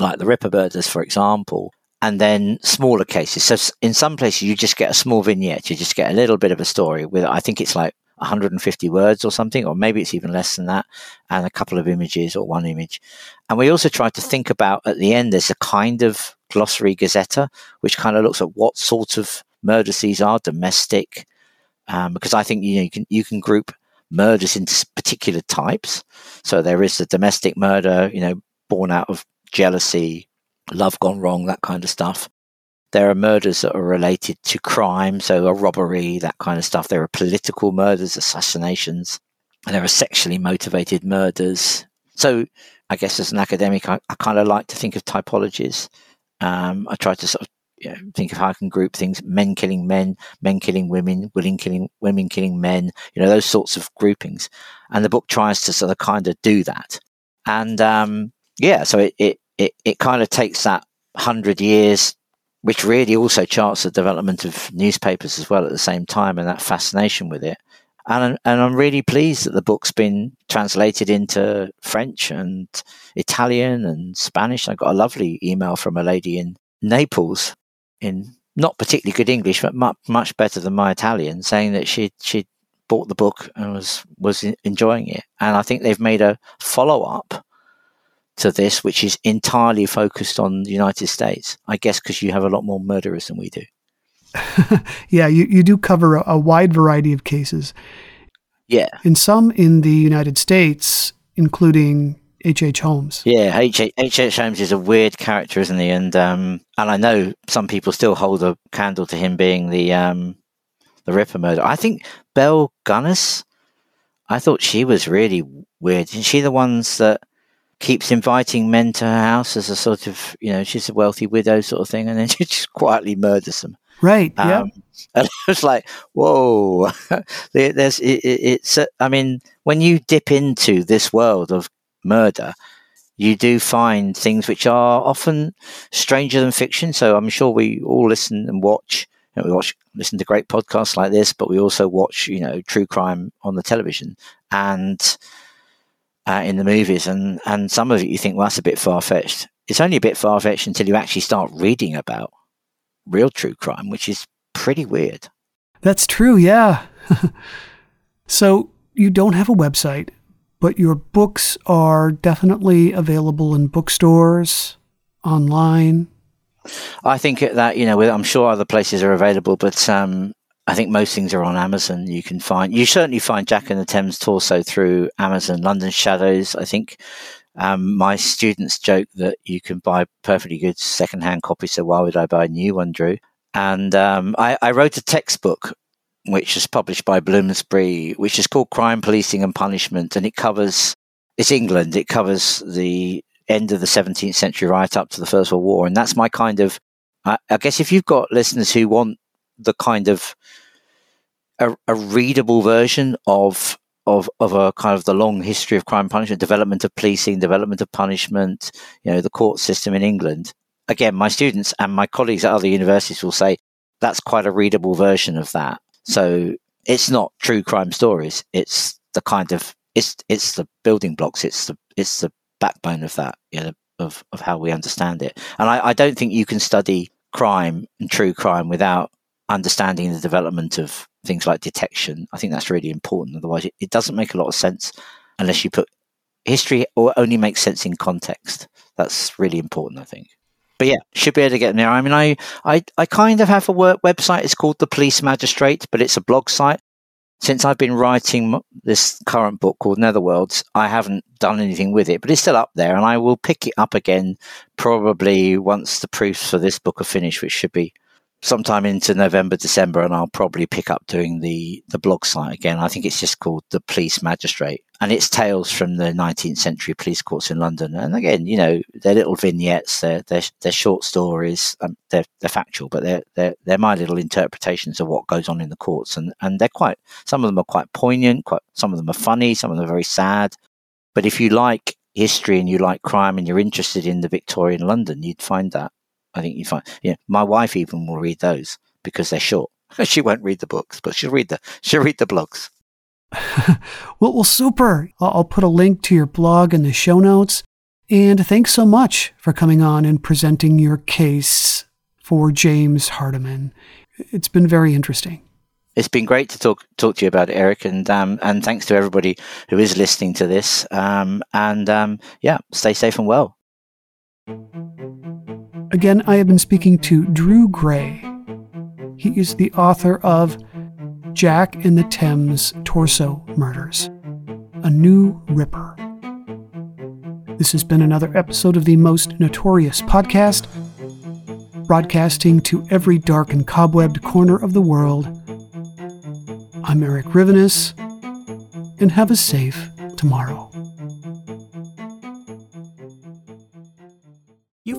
like the Ripper murders, for example, and then smaller cases. So in some places, you just get a small vignette, you just get a little bit of a story with, I think it's like 150 words or something, or maybe it's even less than that, and a couple of images or one image. And we also tried to think about at the end, there's a kind of glossary gazzetta, which kind of looks at what sort of murders these are, domestic, um, because I think you know you can you can group murders into particular types. So there is the domestic murder, you know, born out of jealousy, love gone wrong, that kind of stuff. There are murders that are related to crime, so a robbery, that kind of stuff. There are political murders, assassinations, and there are sexually motivated murders. So I guess as an academic, I, I kind of like to think of typologies. Um, I try to sort of you know, think of how I can group things: men killing men, men killing women, women killing women killing men. You know those sorts of groupings, and the book tries to sort of kind of do that. And um, yeah, so it it it, it kind of takes that hundred years which really also charts the development of newspapers as well at the same time and that fascination with it. And, and I'm really pleased that the book's been translated into French and Italian and Spanish. I got a lovely email from a lady in Naples in not particularly good English, but much, much better than my Italian, saying that she she bought the book and was was enjoying it. And I think they've made a follow up to this, which is entirely focused on the United States. I guess because you have a lot more murderers than we do. yeah, you, you do cover a, a wide variety of cases. Yeah. And some in the United States, including H. H. Holmes. Yeah, H. H. Holmes is a weird character, isn't he? And um, and I know some people still hold a candle to him being the um, the Ripper murder. I think Belle Gunness. I thought she was really weird. Isn't she the ones that keeps inviting men to her house as a sort of, you know, she's a wealthy widow sort of thing, and then she just quietly murders them. Right. Um, yeah. And I was like, whoa, there's, it, it's, I mean, when you dip into this world of murder, you do find things which are often stranger than fiction. So I'm sure we all listen and watch. You know, we watch, listen to great podcasts like this, but we also watch, you know, true crime on the television. And uh, in the movies, and and some of it you think, well, that's a bit far fetched. It's only a bit far fetched until you actually start reading about real true crime, which is pretty weird. That's true, yeah. so you don't have a website, but your books are definitely available in bookstores, online. I think that you know, I'm sure other places are available, but um, I think most things are on Amazon. You can find you certainly find Jack and the Thames Torso through Amazon. London Shadows, I think. Um, my students joke that you can buy perfectly good secondhand copies. So why would I buy a new one, Drew? And um, I, I wrote a textbook which is published by Bloomsbury, which is called Crime, Policing and Punishment, and it covers it's England. It covers the end of the 17th century right up to the First World War, and that's my kind of. I, I guess if you've got listeners who want the kind of a, a, readable version of of of a kind of the long history of crime punishment, development of policing, development of punishment, you know, the court system in England. Again, my students and my colleagues at other universities will say that's quite a readable version of that. So it's not true crime stories. It's the kind of it's it's the building blocks. It's the it's the backbone of that, you know, of of how we understand it. And I, I don't think you can study crime and true crime without understanding the development of things like detection. I think that's really important. Otherwise, it, it doesn't make a lot of sense unless you put history or only makes sense in context. That's really important, I think. But yeah, should be able to get there. I mean, I, I, I kind of have a work website. It's called the Police Magistrate, but it's a blog site. Since I've been writing this current book called Netherworlds, I haven't done anything with it, but it's still up there, and I will pick it up again probably once the proofs for this book are finished, which should be sometime into November, December, and I'll probably pick up doing the, the blog site again. I think it's just called The Police Magistrate. And it's tales from the 19th century police courts in London. And again, you know, they're little vignettes, they're, they're, they're short stories, um, they're, they're factual, but they're, they're, they're my little interpretations of what goes on in the courts. And, and they're quite, some of them are quite poignant, quite, some of them are funny, some of them are very sad. But if you like history and you like crime and you're interested in the Victorian London, you'd find that I think you find, yeah, my wife even will read those because they're short. she won't read the books, but she'll read the she'll read the blogs. well, well, super. I'll put a link to your blog in the show notes. And thanks so much for coming on and presenting your case for James Hardiman. It's been very interesting. It's been great to talk talk to you about it, Erik, and um, and thanks to everybody who is listening to this. Um, and um, yeah, stay safe and well. Again, I have been speaking to Drew Gray. He is the author of Jack in the Thames Torso Murders, a new Ripper. This has been another episode of the Most Notorious podcast, broadcasting to every dark and cobwebbed corner of the world. I'm Erik Rivenes, and have a safe tomorrow.